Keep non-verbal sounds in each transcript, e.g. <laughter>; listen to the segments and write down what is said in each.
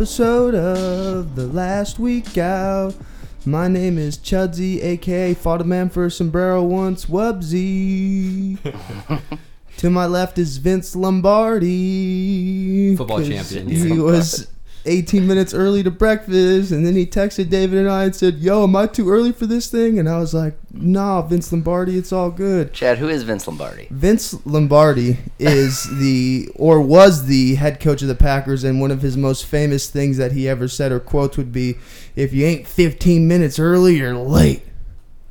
episode of The Last Week Out. My name is Chudsy, aka Fought a Man for a Sombrero Once, Wubsy. <laughs> to my left is Vince Lombardi. Football 'cause champion, He was 18 minutes early to breakfast, and then he texted David and I and said, Yo, am I too early for this thing? And I was like, Nah, Vince Lombardi, it's all good. Chad, who is Vince Lombardi? Vince Lombardi is the or was the head coach of the Packers, and one of his most famous things that he ever said or quotes would be, "If you ain't 15 minutes early, you're late."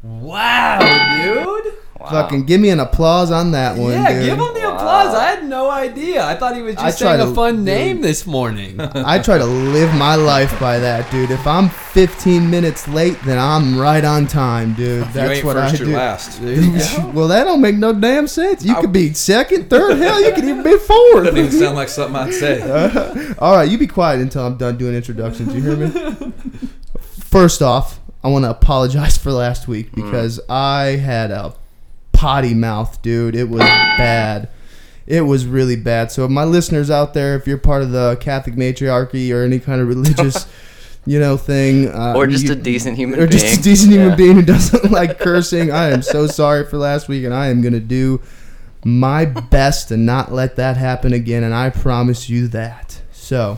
Wow, dude. Wow. Fucking give me an applause on that one, yeah, dude. give him the applause. Ah. I had no idea. I thought he was just saying to- a fun dude. name this morning. <laughs> I try to live my life by that, dude. If I'm 15 minutes late, then I'm right on time, dude. If That's you ain't what first, I do. last. <laughs> Well, that don't make no damn sense. You I- could be second, third, <laughs> hell, you could even be fourth. Doesn't even sound like something I'd say. All right, you be quiet until I'm done doing introductions. You hear me? First off, I want to apologize for last week mm. because I had a potty mouth, dude. It was bad. It was really bad. So, my listeners out there, if you're part of the Catholic matriarchy or any kind of religious, <laughs> you know, thing, uh, or just you- a decent human or being. just a decent human being who doesn't <laughs> like cursing. I am so sorry for last week, and I am gonna do my best to not let that happen again, and I promise you that. So,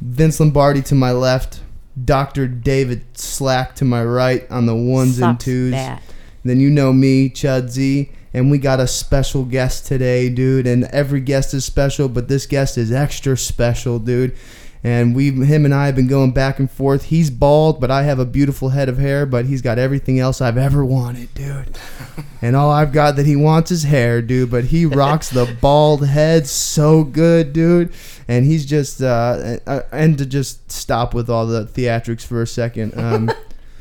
Vince Lombardi to my left, Doctor David Slack to my right on the ones and twos. that. Then you know me, Chudsy, and we got a special guest today, dude. And every guest is special, but this guest is extra special, dude. And we, him and I have been going back and forth. He's bald, but I have a beautiful head of hair. But he's got everything else I've ever wanted, dude. <laughs> and all I've got that he wants is hair, dude. But he rocks the <laughs> bald head so good, dude. And he's just, uh, uh, and to just stop with all the theatrics for a second. Um,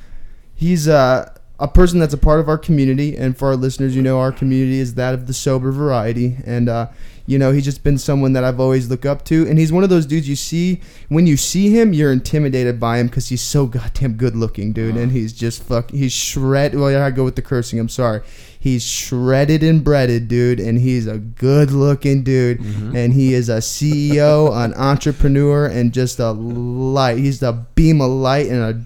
<laughs> he's uh, a person that's a part of our community and for our listeners you know our community is that of the sober variety. And uh, you know he's just been someone that i've always looked up to. And he's one of those dudes you see when you see him you're intimidated by him because he's so goddamn good looking dude. And he's just fuck he's shred well yeah, i go with the cursing i'm sorry. He's shredded and breaded dude and he's a good looking dude. And he is a ceo an entrepreneur and just a light he's the beam of light and a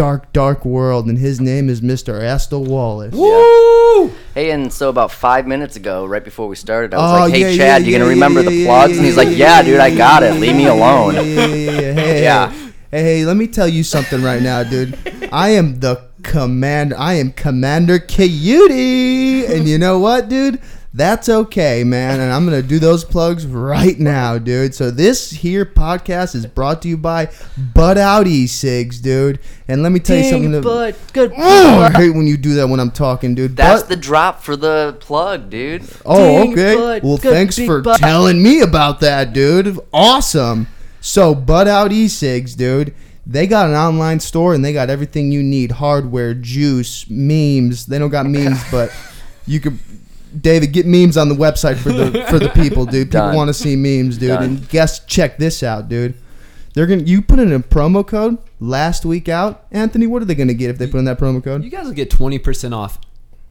dark, dark world, and his name is Mr. Estel Wallace. Woo! Hey, and so about five minutes ago, right before we started, I was Oh, like, "Hey, yeah, Chad, yeah, you gonna yeah, remember yeah, the yeah, plugs?" yeah, and he's yeah, like, "Yeah, dude, I got it. Leave me alone." Yeah, yeah, yeah, yeah. <laughs> Hey, Yeah. hey, hey, hey, let me tell you something right now, dude. I am the commander. I am Commander Coyote, and you know what, dude? That's okay, man. And I'm gonna do those plugs right now, dude. So this here podcast is brought to you by Butt Out E-Cigs, dude. And let me tell you something. that- but good. Oh, I hate when you do that when I'm talking, dude. That's Bud- the drop for the plug, dude. Oh, Ding, okay. bud. well, Good thanks for bud. telling me about that, dude. Awesome. So, Butt Out E-Cigs, dude. They got an online store and they got everything you need: hardware, juice, memes. They don't got memes, <laughs> but you could. David, get memes on the website for the for the people, dude. People Done. want to see memes, dude. Done. And guess check this out, dude. They're gonna you put in a promo code last week out, Anthony. What are they gonna get if they put in that promo code? You guys will get 20% off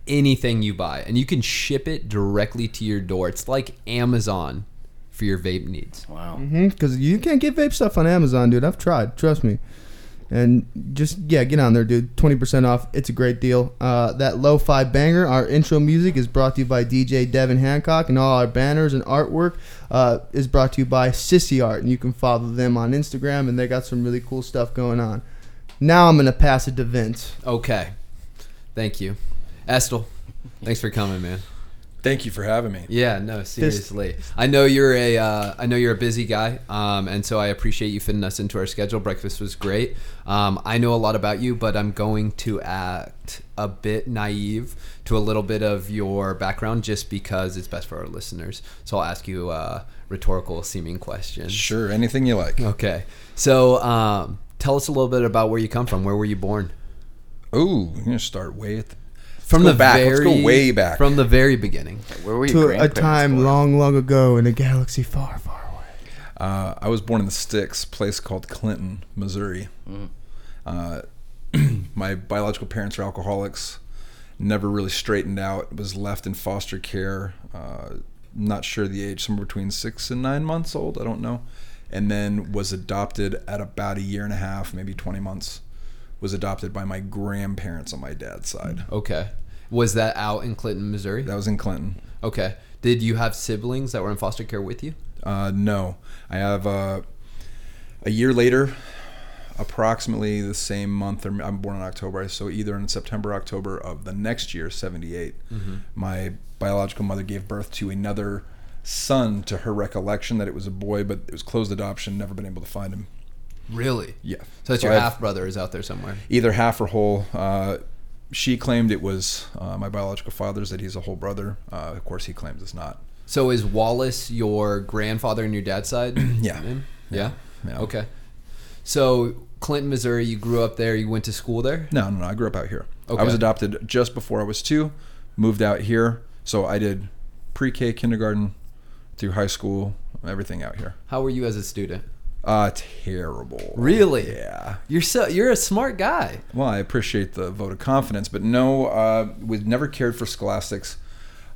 anything you buy, and you can ship it directly to your door. It's like Amazon for your vape needs. Wow. Because Mm-hmm, you can't get vape stuff on Amazon, dude. I've tried. Trust me. And just yeah, get on there, dude. Twenty percent off. It's a great deal. Uh, that lo-fi banger. Our intro music is brought to you by DJ Devin Hancock, and all our banners and artwork uh, is brought to you by Sissy Art. And you can follow them on Instagram, and they got some really cool stuff going on. Now I'm gonna pass it to Vince. Okay. Thank you. Estel, thanks for coming, man. Thank you for having me. Yeah, no, seriously. I know you're a, uh, I know you're a busy guy, um, and so I appreciate you fitting us into our schedule. Breakfast was great. Um, I know a lot about you, but I'm going to act a bit naive to a little bit of your background, just because it's best for our listeners. So I'll ask you uh, rhetorical seeming questions. Sure, anything you like. Okay. So um, tell us a little bit about where you come from. Where were you born? Oh, you're gonna start way at the, From the back. very Let's go way back. From the very beginning. Where were you? To a time long, long ago in a galaxy far, far away. uh, I was born in the sticks, place called Clinton, Missouri. Mm. Uh, <clears throat> my biological parents are alcoholics. Never really straightened out. Was left in foster care. Uh, not sure the age, somewhere between six and nine months old. I don't know. And then was adopted at about a year and a half, maybe 20 months. Was adopted by my grandparents on my dad's side. Okay. Was that out in Clinton, Missouri? That was in Clinton. Okay. Did you have siblings that were in foster care with you? Uh, no, I have uh, a year later, approximately the same month. Or I'm born in October, so either in September, October of the next year, '78, my biological mother gave birth to another son. To her recollection, that it was a boy, but it was closed adoption. Never been able to find him. Really? Yeah. So that's So your half brother is out there somewhere. Either half or whole. Uh, she claimed it was uh, my biological father's. That he's a whole brother. Uh, of course, he claims it's not. So is Wallace your grandfather on your dad's side? <clears throat> Yeah. name? Yeah. Yeah. Okay. So Clinton, Missouri, you grew up there. You went to school there. No, no, no. I grew up out here. Okay. I was adopted just before I was two, moved out here. So I did pre K, kindergarten, through high school, everything out here. How were you as a student? Uh, terrible. Really? Yeah. You're so you're a smart guy. Well, I appreciate the vote of confidence, but no, uh, was never cared for scholastics.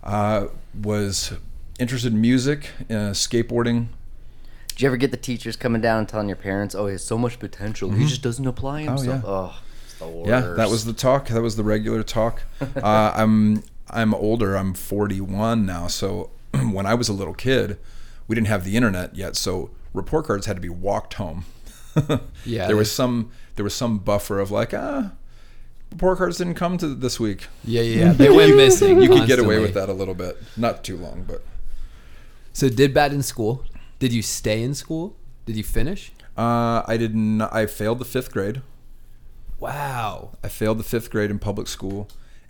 Uh, was interested in music, uh, skateboarding. Did you ever get the teachers coming down and telling your parents, "Oh, he has so much potential. He just doesn't apply himself." yeah. Oh, it's the worst. Yeah, that was the talk. That was the regular talk. <laughs> uh, I'm I'm older. I'm 41 now. So <clears throat> when I was a little kid, we didn't have the internet yet. So report cards had to be walked home. <laughs> Yeah, there was some there was some buffer of like ah, report cards didn't come to this week. Yeah, yeah. yeah. They went missing. <laughs> You could get away with that a little bit, not too long, but So did bad in school. Did you stay in school? Did you finish? uh, I did not. I failed the fifth grade. Wow. I failed the fifth grade in public school,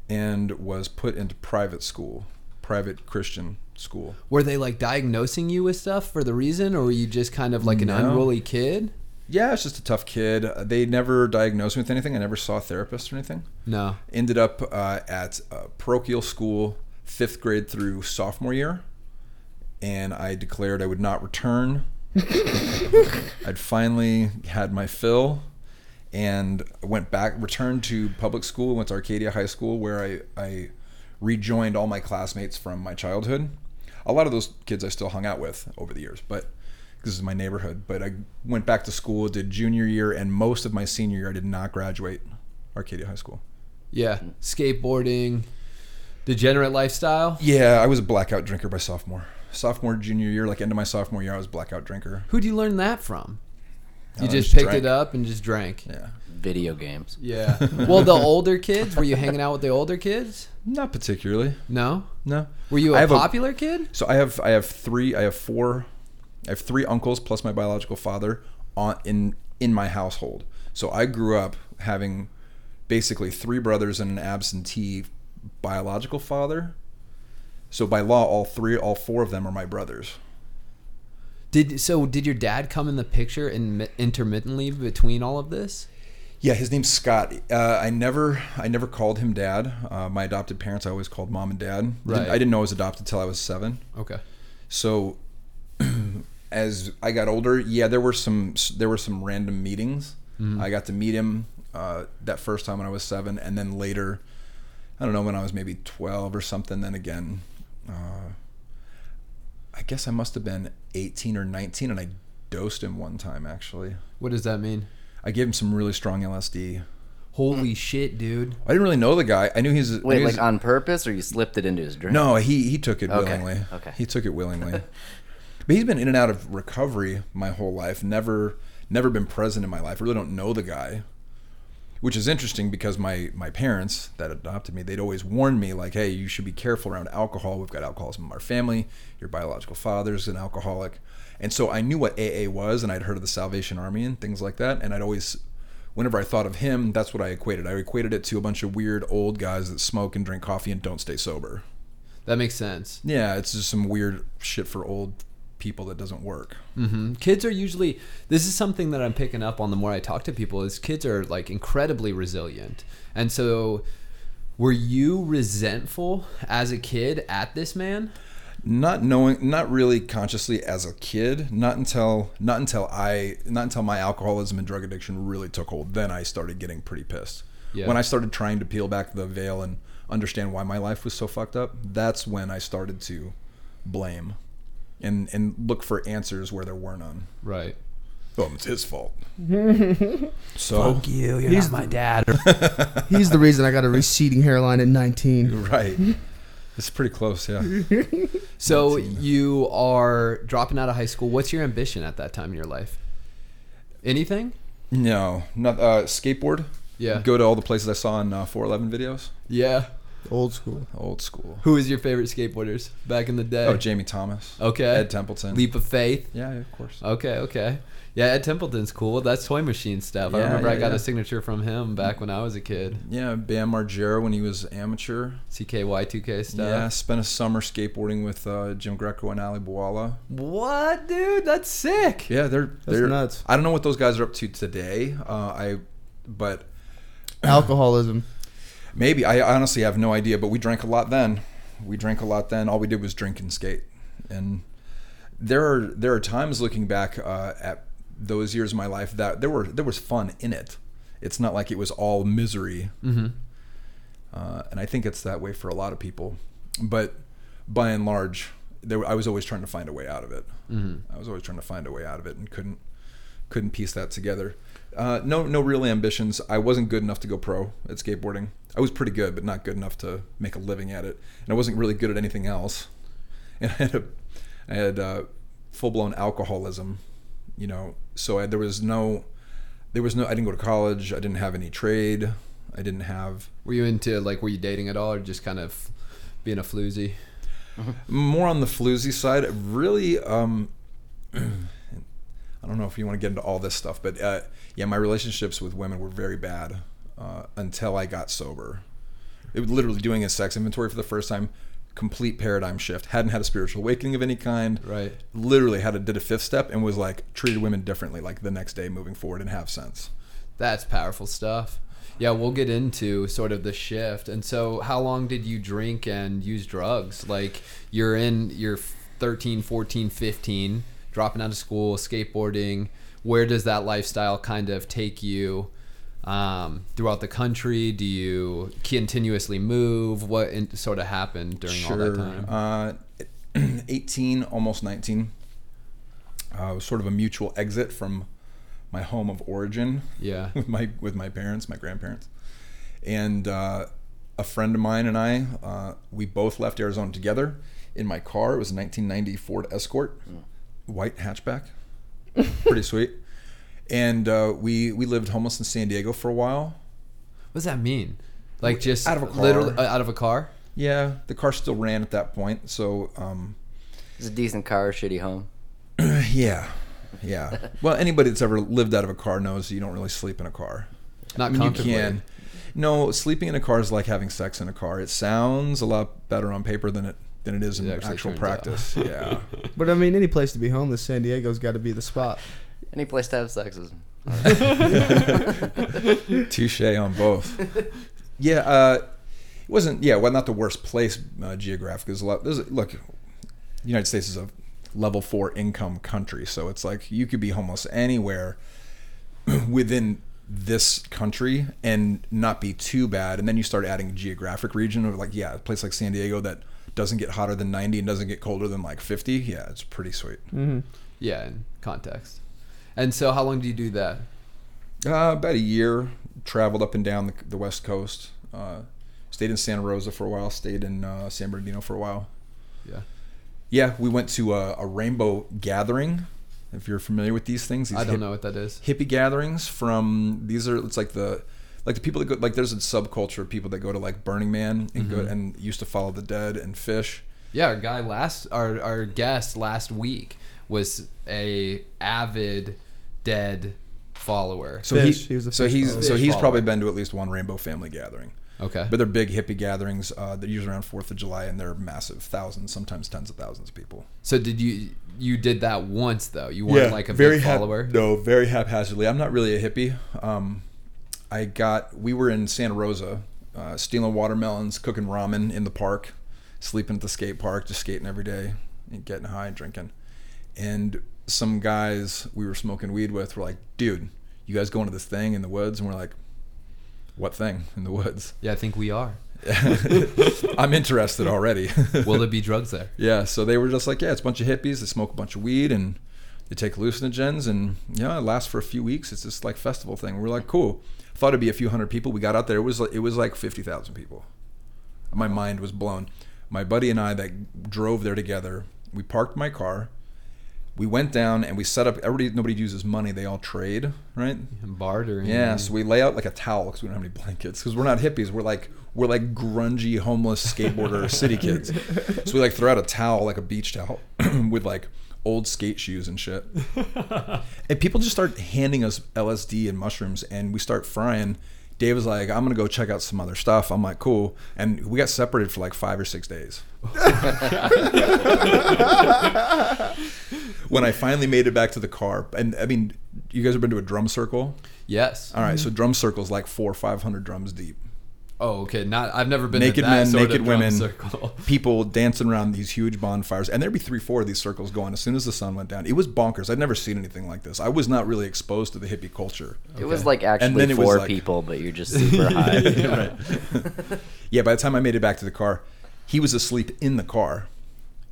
and was put into private school, private Christian school. Were they like diagnosing you with stuff for the reason, or were you just kind of like an No. unruly kid? Yeah, it's just a tough kid. Uh, They never diagnosed me with anything. I never saw a therapist or anything. No. Ended up uh, at parochial school, fifth grade through sophomore year, and I declared I would not return. <laughs> I'd finally had my fill, and went back, returned to public school, went to Arcadia High School, where I, I rejoined all my classmates from my childhood. A lot of those kids I still hung out with over the years, but this is my neighborhood. But I went back to school, did junior year, and most of my senior year I did not graduate Arcadia High School. Yeah. Skateboarding, degenerate lifestyle. Yeah, I was a blackout drinker by sophomore. Sophomore, junior year, like end of my sophomore year, I was a blackout drinker. Who'd you learn that from? You I just picked drank. it up and just drank. Yeah, video games. Yeah. <laughs> well, the older kids, were you hanging out with the older kids? not particularly. No. No. Were you a have a- popular kid? So I have I have three I have four I have three uncles plus my biological father on in in my household. So I grew up having basically three brothers and an absentee biological father. So by law all three all four of them are my brothers. Did so? Did your dad come in the picture in, intermittently between all of this? Yeah, his name's Scott. Uh, I never, I never called him dad. Uh, my adopted parents, I always called mom and dad. Didn't- Right. I didn't know I was adopted till I was seven. Okay. So <clears throat> as I got older, yeah, there were some there were some random meetings. I got to meet him uh, that first time when I was seven, and then later, I don't know when I was maybe twelve or something. Then again, uh, I guess I must have been eighteen or nineteen, and I dosed him one time actually. What does that mean? I gave him some really strong LSD. Holy shit, dude! I didn't really know the guy. I knew he's I Wait, knew like he's- on purpose, or you slipped it into his drink? No, he he took it Okay, willingly. okay. He took it willingly. <laughs> but he's been in and out of recovery my whole life. Never never been present in my life. I really don't know the guy. Which is interesting because my my parents that adopted me, they'd always warn me like, "Hey, you should be careful around alcohol. We've got alcoholism in our family. Your biological father's an alcoholic." And so I knew what AA was and I'd heard of the Salvation Army and things like that, and I'd always whenever I thought of him, that's what I equated. I equated it to a bunch of weird old guys that smoke and drink coffee and don't stay sober. That makes sense. Yeah, it's just some weird shit for old people that doesn't work. Mm-hmm. Kids are usually. This is something that I'm picking up on the more I talk to people. Is kids are like incredibly resilient, and so were you resentful as a kid at this man? Not knowing, not really consciously as a kid. Not until, not until I, not until my alcoholism and drug addiction really took hold. Then I started getting pretty pissed. Yeah. when I started trying to peel back the veil and understand why my life was so fucked up, that's when I started to blame and and look for answers where there were none. Right. Oh, it's his fault. <laughs> so you. You're He's not my dad. <laughs> He's the reason I got a receding hairline at 19. right, it's pretty close. Yeah. <laughs> so you are dropping out of high school. What's your ambition at that time in your life? Anything? No, not uh, skateboard. Yeah. Go to all the places I saw in uh, 411 videos. Yeah. Old school. Old school. Who is your favorite skateboarders back in the day? Oh, Jamie Thomas. Okay. Ed Templeton. Leap of Faith. Yeah, yeah, of course. Okay, okay. Yeah, Ed Templeton's cool. That's Toy Machine stuff. I Yeah, remember I got yeah. a signature from him back when I was a kid. Yeah, Bam Margera when he was amateur. CKY2K stuff. Yeah, spent a summer skateboarding with uh, Jim Greco and Ali Boulala. What, dude? That's sick. Yeah, they're That's they're nuts. I don't know what those guys are up to today. Uh, I, but Alcoholism. maybe I honestly have no idea. But we drank a lot then. We drank a lot then. All we did was drink and skate. And there are there are times looking back uh, at those years of my life that there were there was fun in it. It's not like it was all misery. Mm-hmm. uh, and I think it's that way for a lot of people. But by and large, there, I was always trying to find a way out of it. Mm-hmm. I was always trying to find a way out of it and couldn't couldn't piece that together. Uh, no, no real ambitions. I wasn't good enough to go pro at skateboarding. I was pretty good, but not good enough to make a living at it. And I wasn't really good at anything else. <laughs> And I had a, I had uh, full blown alcoholism, you know. So I, there was no, there was no. I didn't go to college. I didn't have any trade. I didn't have Were you into like were you dating at all or just kind of being a floozy? more on the floozy side. Really, um, <clears throat> I don't know if you want to get into all this stuff, but uh, yeah, my relationships with women were very bad uh, until I got sober. It was literally doing a sex inventory for the first time. Complete paradigm shift. Hadn't had a spiritual awakening of any kind. Right. Literally had a did a fifth step and was like treated women differently, like the next day moving forward and have sense. That's powerful stuff. Yeah, we'll get into sort of the shift. And so, how long did you drink and use drugs? Like, you're in your 13, 14, 15, dropping out of school, skateboarding. Where does that lifestyle kind of take you um, throughout the country? Do you continuously move? What in, sort of happened during all that time? Uh, <clears throat> 18, almost 19. Uh, it was sort of a mutual exit from my home of origin yeah. <laughs> with my with my parents, my grandparents, and uh, a friend of mine and I. Uh, we both left Arizona together in my car. It was a 1990 Ford Escort, white hatchback, pretty sweet. And uh, we we lived homeless in San Diego for a while. What does that mean? Like, just Out of a car. literally uh, out of a car? Yeah, the car still ran at that point, so um, It's a decent car, shitty home. <clears throat> Yeah, yeah. <laughs> Well, anybody that's ever lived out of a car knows you don't really sleep in a car. Not I mean, you comfortably. can. No, sleeping in a car is like having sex in a car. It sounds a lot better on paper than it than it is in It actual turns practice. <laughs> Yeah. But I mean, any place to be homeless, San Diego's got to be the spot. Any place to have sex is. <laughs> Touche on both. Yeah, uh, it wasn't. Yeah, well, not the worst place uh, geographically. There's a lot. There's look, the United States is a level four income country, so it's like you could be homeless anywhere <clears throat> within this country and not be too bad. And then you start adding geographic region of like, yeah, a place like San Diego that doesn't get hotter than 90 and doesn't get colder than like 50. Yeah, it's pretty sweet. hmm Yeah, in context. And so, how long do you do that? Uh, about a year. Traveled up and down the, the West Coast. Uh, stayed in Santa Rosa for a while. Stayed in uh, San Bernardino for a while. Yeah. Yeah, we went to a, a rainbow gathering. If you're familiar with these things, these I don't hip- know what that is. hippie gatherings from these are it's like the like the people that go like there's a subculture of people that go to like Burning Man and go Mhm. and used to follow the dead and Phish. Yeah, our guy last, our our guest last week was a avid dead follower. So Phish, he, he was a so he's follower. so he's probably been to at least one rainbow family gathering. Okay. But they're big hippie gatherings. Uh, they're usually around Fourth of July, and they're massive, thousands, sometimes tens of thousands of people. So did you you did that once though? You weren't like a big hap- follower. no, very haphazardly. I'm not really a hippie. Um, I got. We were in Santa Rosa, uh, stealing watermelons, cooking ramen in the park, sleeping at the skate park, just skating every day, and getting high and drinking. And some guys we were smoking weed with were like, "Dude, you guys going to this thing in the woods?" And we're like, What thing in the woods? Yeah, I think we are. <laughs> I'm interested already. <laughs> Will there be drugs there? yeah, so they were just like, yeah, it's a bunch of hippies. They smoke a bunch of weed and they take hallucinogens, and yeah, it lasts for a few weeks. It's this like festival thing. We're like, cool. Thought it'd be a few hundred people. We got out there. It was like, it was like fifty thousand people. My mind was blown. My buddy and I that drove there together. We parked my car. We went down and we set up. Everybody, nobody uses money. They all trade, right? Bartering. Yeah, so we lay out like a towel because we don't have any blankets because we're not hippies. We're like we're like grungy homeless skateboarder <laughs> city kids. So we like throw out a towel like a beach towel <clears throat> with like old skate shoes and shit. <laughs> and people just start handing us LSD and mushrooms, and we start frying. Dave was like, "I'm gonna go check out some other stuff." I'm like, "Cool," and we got separated for like five or six days. <laughs> when I finally made it back to the car, and I mean, you guys have been to a drum circle. Yes. All right, so drum circle's like four or five hundred drums deep. Oh, okay. Not. I've never been Naked men, naked women, <laughs> people dancing around these huge bonfires, and there'd be three, four of these circles going as soon as the sun went down. It was bonkers. I'd never seen anything like this. I was not really exposed to the hippie culture. It was like actually then it was four like- people, but you're just super <laughs> high. right. <laughs> yeah, by the time I made it back to the car, he was asleep in the car.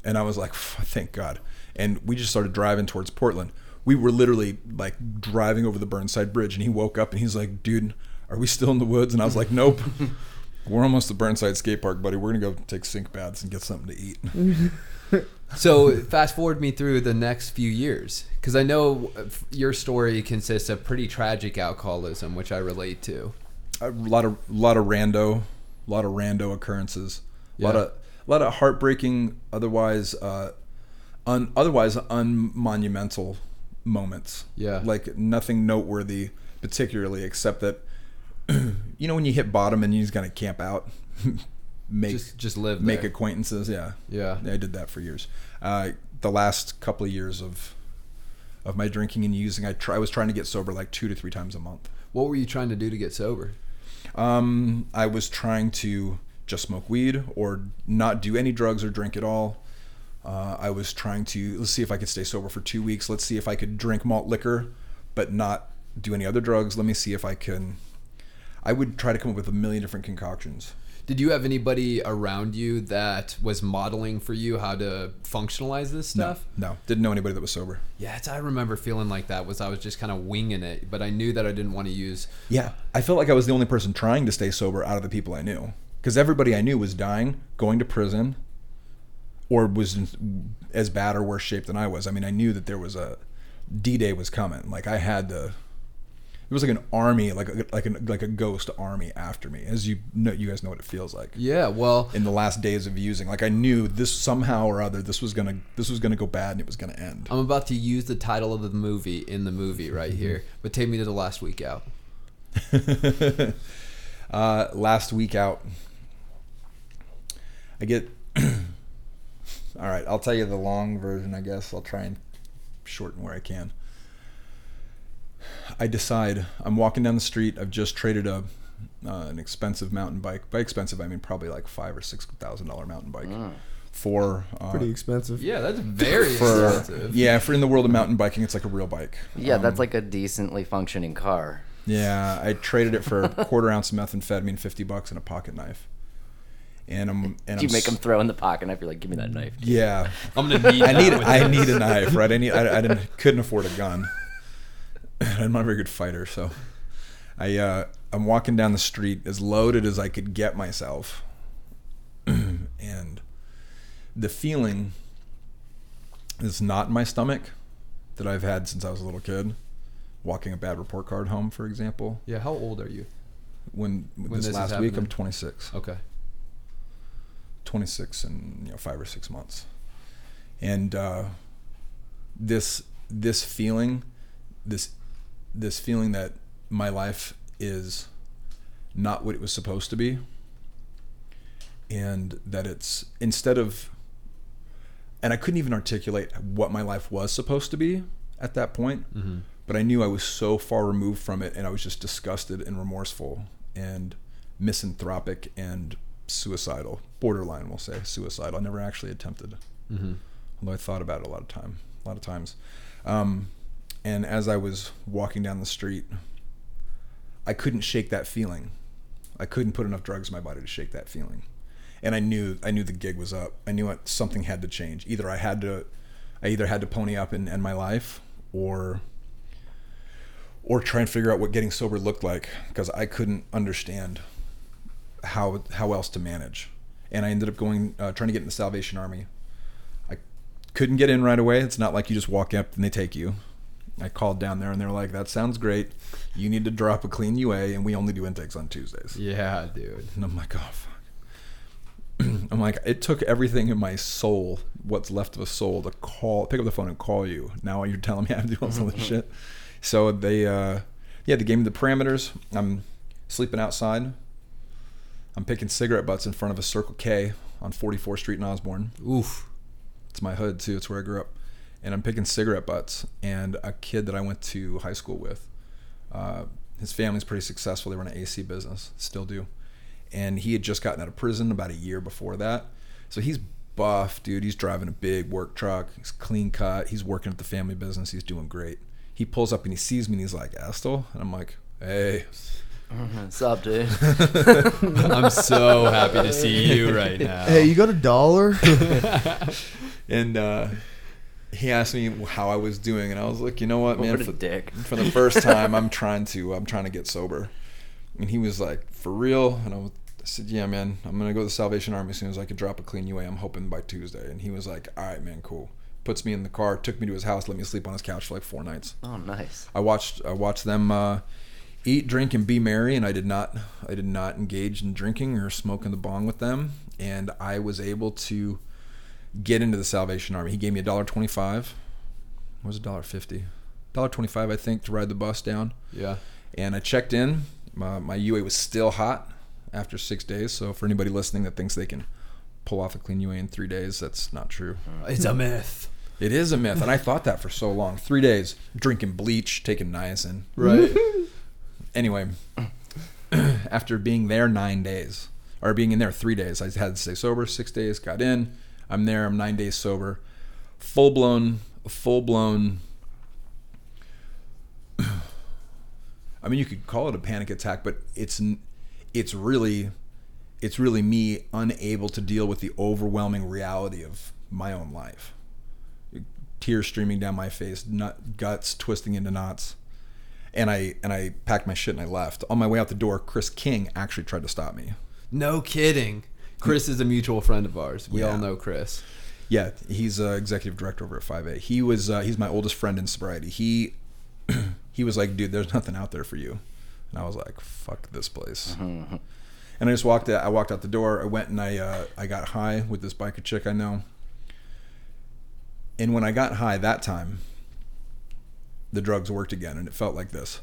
And I was like, thank God. And we just started driving towards Portland. We were literally like driving over the Burnside Bridge, and he woke up and he's like, dude, are we still in the woods? And I was like, nope. We're almost at Burnside Skate Park, buddy. We're going to go take sink baths and get something to eat. <laughs> So fast forward me through the next few years, because I know uh, your story consists of pretty tragic alcoholism, which I relate to. a lot of lot of rando, a lot of rando occurrences, a lot of a lot of heartbreaking, otherwise, uh, un, otherwise unmonumental moments. Yeah. like nothing noteworthy, particularly, except that <clears throat> you know when you hit bottom and you just gotta camp out, <laughs> make Just, just live. make there. acquaintances. Yeah, Yeah. I did that for years. Uh, the last couple of years of of my drinking and using, I try I was trying to get sober like two to three times a month. What were you trying to do to get sober? Um, I was trying to just smoke weed or not do any drugs or drink at all. Uh, I was trying to let's see if I could stay sober for two weeks. Let's see if I could drink malt liquor, but not do any other drugs. Let me see if I can. I would try to come up with a million different concoctions. Did you have anybody around you that was modeling for you how to functionalize this stuff? No, no, didn't know anybody that was sober. Yeah, it's, I remember feeling like that. Was I was just kind of winging it, but I knew that I didn't want to use. Yeah, I felt like I was the only person trying to stay sober out of the people I knew, because everybody I knew was dying, going to prison, or was in as bad or worse shape than I was. I mean, I knew that there was a D Day was coming. Like I had the. It was like an army, like a, like an, like a ghost army after me, as you know. You guys know what it feels like Yeah, well, in the last days of using. Like I knew this somehow or other, this was gonna this was gonna go bad and it was gonna end. I'm about to use the title of the movie in the movie right here, <laughs> but take me to the last week out. <laughs> uh, last week out, I get. <clears throat> all right, I'll tell you the long version. I guess I'll try and shorten where I can. I decide I'm walking down the street. I've just traded a uh, an expensive mountain bike. By expensive, I mean probably like five or six thousand dollar mountain bike for uh, Pretty expensive. Yeah, that's very <laughs> for expensive. yeah for in the world of mountain biking, it's like a real bike. Yeah, Um, that's like a decently functioning car. Yeah, I traded it for a <laughs> quarter ounce of methamphetamine, fifty bucks, and a pocket knife. And I'm and Do you I'm make s- them throw in the pocket knife? You're like, give me that knife. Yeah, I'm gonna need. I need I this. need a knife, right? I need I, I didn't couldn't afford a gun. <laughs> I'm not a very good fighter, so I uh, I'm walking down the street as loaded as I could get myself, <clears throat> and the feeling is not in my stomach that I've had since I was a little kid. Walking a bad report card home, for example. Yeah, how old are you? When, When this, this last week, I'm 26. Okay. 26 and you know five or six months and uh, this this feeling this this feeling that my life is not what it was supposed to be and that it's instead of and I couldn't even articulate what my life was supposed to be at that point Mm-hmm. but I knew I was so far removed from it and I was just disgusted and remorseful and misanthropic and suicidal borderline we'll say suicidal I never actually attempted Mm-hmm. although I thought about it a lot of time a lot of times um, and as I was walking down the street I couldn't shake that feeling I couldn't put enough drugs in my body to shake that feeling. And I knew I knew the gig was up. I knew it, something had to change. Either I had to I either had to pony up and end my life or or try and figure out what getting sober looked like because I couldn't understand how how else to manage. And I ended up going uh, trying to get in the Salvation Army. I couldn't get in right away. It's not like you just walk up and they take you. I called down there and they're like, "That sounds great. You need to drop a clean UA, and we only do intakes on Tuesdays." Yeah, dude. And I'm like, "Oh fuck." <clears throat> I'm like, it took everything in my soul, what's left of a soul, to call, pick up the phone and call you. Now you're telling me <laughs> I have to do all this <laughs> shit. So they, uh, yeah, they gave me the parameters. I'm sleeping outside. I'm picking cigarette butts in front of a Circle K on 44th Street in Osborn. Oof. It's my hood too. It's where I grew up. And I'm picking cigarette butts. And a kid that I went to high school with, uh, his family's pretty successful. They run an AC business, still do. And he had just gotten out of prison about a year before that. So he's buff, dude. He's driving a big work truck. He's clean cut. He's working at the family business. He's doing great. He pulls up and he sees me and he's like, Estel? And I'm like, hey. What's up, dude? <laughs> I'm so happy to see you right <laughs> now. Hey, you got a dollar? <laughs> And uh, he asked me how I was doing, and I was like, you know what, man, What for, dick. for the first <laughs> time, I'm trying to I'm trying to get sober. And he was like, for real? And I, was, I said, yeah, man, I'm gonna go to the Salvation Army as soon as I can drop a clean UA. I'm hoping by Tuesday. And he was like, all right, man, cool. Puts me in the car, took me to his house, let me sleep on his couch for like four nights. Oh, nice. I watched I watched them uh, eat, drink, and be merry, and I did not I did not engage in drinking or smoking the bong with them, and I was able to get into the Salvation Army. He gave me a dollar twenty five. What was a dollar fifty? Dollar twenty five, I think, to ride the bus down. Yeah. And I checked in. My, my UA was still hot after six days. So for anybody listening that thinks they can pull off a clean UA in three days, that's not true. Uh, it's a myth. It is a myth, and I thought that for so long. Three days drinking bleach, taking niacin. Right. <laughs> Anyway, <clears throat> after being there nine days, or being in there three days, I had to stay sober. Six days, got in. I'm there. I'm nine days sober. Full blown, full blown. I mean, you could call it a panic attack, but it's it's really it's really me unable to deal with the overwhelming reality of my own life. Tears streaming down my face, nut, guts twisting into knots. And I and I packed my shit and I left. On my way out the door, Chris King actually tried to stop me. No kidding. Chris is a mutual friend of ours. We Yeah. all know Chris. Yeah, he's uh, executive director over at 5A. He was uh, he's my oldest friend in sobriety. He <clears throat> he was like, dude, there's nothing out there for you, and I was like, fuck this place. <laughs> And I just walked out. I walked out the door. I went and I uh, I got high with this biker chick I know. And when I got high that time, the drugs worked again, and it felt like this.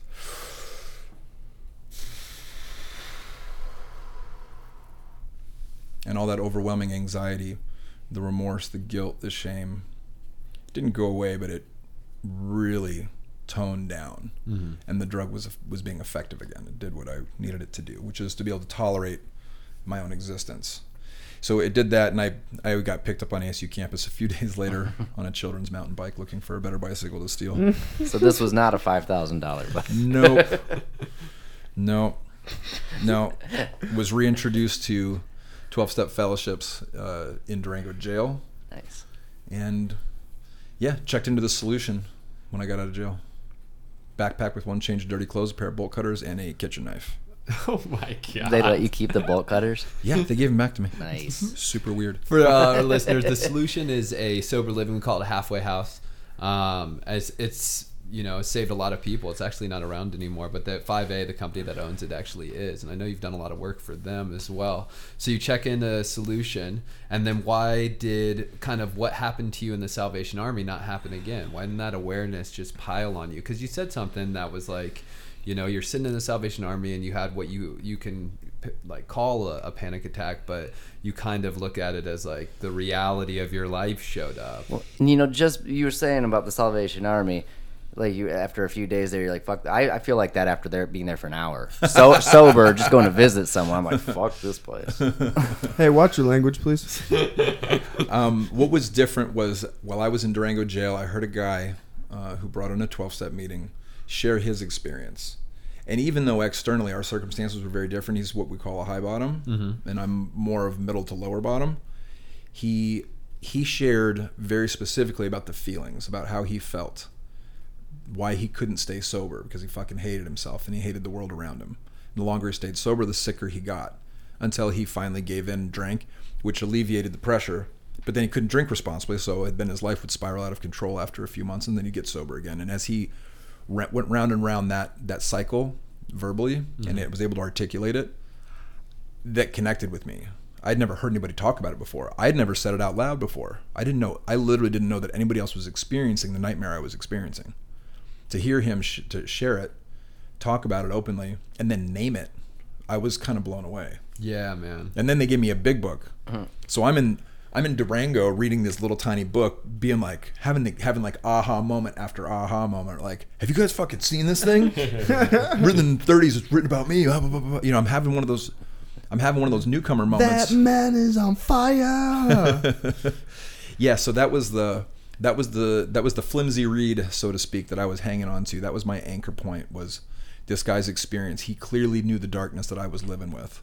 And all that overwhelming anxiety, the remorse, the guilt, the shame, didn't go away, but it really toned down, mm-hmm. and the drug was was being effective again. It did what I needed it to do, which is to be able to tolerate my own existence. So it did that, and I I got picked up on ASU campus a few <laughs> days later <laughs> on a children's mountain bike, looking for a better bicycle to steal. So this was not a five thousand dollar bike. nope, <laughs> no, no. Was reintroduced to twelve step fellowships uh, in Durango jail, Nice. and yeah, checked into the solution when I got out of jail. Backpack with one change of dirty clothes, a pair of bolt cutters, and a kitchen knife. <laughs> Oh my god. They let you keep the bolt cutters. <laughs> Yeah, they gave them back to me. Nice. <laughs> Super weird. For uh, our listeners, the solution is a sober living. We call it a halfway house. Um, as it's you know saved a lot of people. It's actually not around anymore, but the 5A, the company that owns it, actually is. And I know you've done a lot of work for them as well. So you check in a solution, and then why did kind of what happened to you in the Salvation Army not happen again? Why didn't that awareness just pile on you? Because you said something that was like you know you're sitting in the salvation army and you had what you you can like call a, a panic attack but you kind of look at it as like the reality of your life showed up Well, you know, just you were saying about the Salvation Army, like you after a few days there, you're like, fuck. I, I feel like that after there being there for an hour, so <laughs> sober, just going to visit someone. I'm like, fuck this place. <laughs> hey, watch your language, please. <laughs> Um, what was different was while I was in Durango jail, I heard a guy uh, who brought in a 12 step meeting share his experience. And even though externally our circumstances were very different, he's what we call a high bottom, and I'm more of middle to lower bottom. He he shared very specifically about the feelings, about how he felt, why he couldn't stay sober because he fucking hated himself and he hated the world around him. The longer he stayed sober, the sicker he got, until he finally gave in and drank, which alleviated the pressure. But then he couldn't drink responsibly, so then his life would spiral out of control after a few months, and then he'd get sober again. And as he ra- went round and round that that cycle verbally, and mm-hmm. it was able to articulate it, that connected with me. I'd never heard anybody talk about it before. I'd never said it out loud before. I didn't know. I literally didn't know that anybody else was experiencing the nightmare I was experiencing. To hear him sh- to share it, talk about it openly, and then name it, I was kind of blown away. Yeah, man. And then they gave me a big book. Uh-huh. So I'm in I'm in Durango reading this little tiny book, being like having the, having like aha moment after aha moment. Like, have you guys fucking seen this thing? <laughs> written in the 30s, it's written about me. You know, I'm having one of those. I'm having one of those newcomer moments. That man is on fire. <laughs> yeah so that was the that was the that was the flimsy reed so to speak that i was hanging on to that was my anchor point was this guy's experience he clearly knew the darkness that i was living with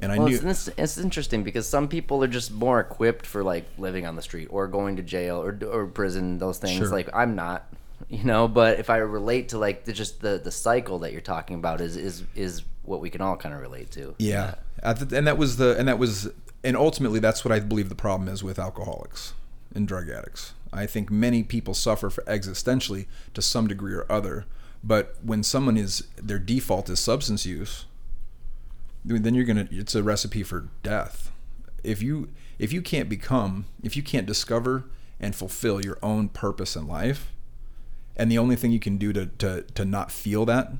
and i Well, knew it's, it's, interesting because some people are just more equipped for like living on the street or going to jail or or prison. Those things. Sure. Like I'm not, you know. But if I relate to like the, just the the cycle that you're talking about is is is what we can all kind of relate to. yeah At and that was the and that was and ultimately that's what i believe the problem is with alcoholics and drug addicts i think many people suffer for existentially to some degree or other. But when someone is their default is substance use then you're gonna it's a recipe for death. If you if you can't become if you can't discover and fulfill your own purpose in life and the only thing you can do to to, to not feel that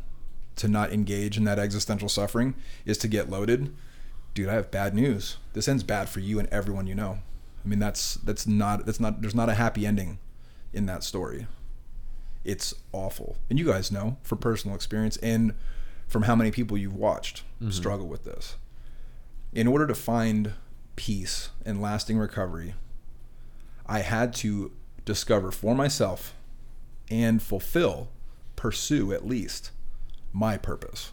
to not engage in that existential suffering is to get loaded dude i have bad news. This ends bad for you and everyone you know i mean that's that's not that's not there's not a happy ending in that story. It's awful. And you guys know from personal experience and from how many people you've watched mm-hmm. struggle with this. In order to find peace and lasting recovery i had to discover for myself and fulfill pursue at least my purpose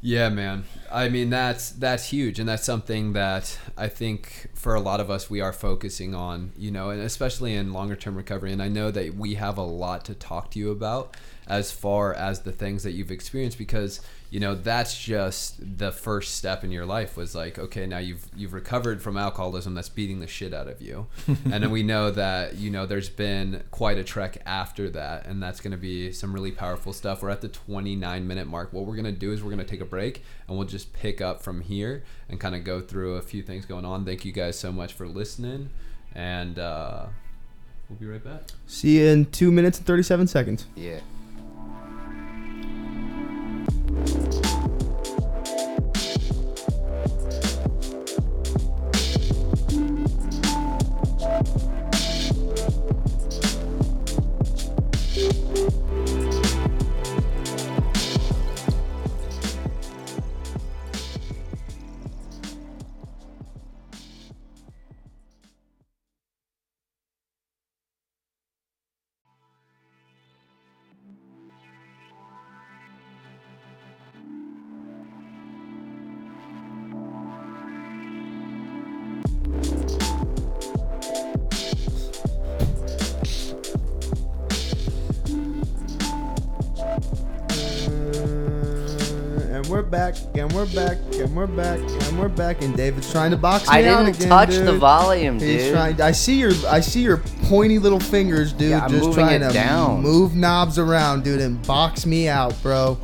Yeah, man. I mean, that's that's huge, and that's something that I think for a lot of us we are focusing on, you know, and especially in longer term recovery. And I know that we have a lot to talk to you about as far as the things that you've experienced because you know that's just the first step in your life was like okay now you've you've recovered from alcoholism that's beating the shit out of you. <laughs> And then we know that you know there's been quite a trek after that and that's going to be some really powerful stuff. We're at the 29 minute mark. What we're going to do is we're going to take a break and we'll just pick up from here and kind of go through a few things going on. Thank you guys so much for listening and uh we'll be right back. See you in two minutes and 37 seconds. Yeah. And we're back, and we're back. And David's trying to box me out. I didn't again, touch dude. the volume, He's dude. trying. I see your. I see your pointy little fingers, dude. Yeah, I'm just moving trying it to down. move knobs around, dude, and box me out, bro.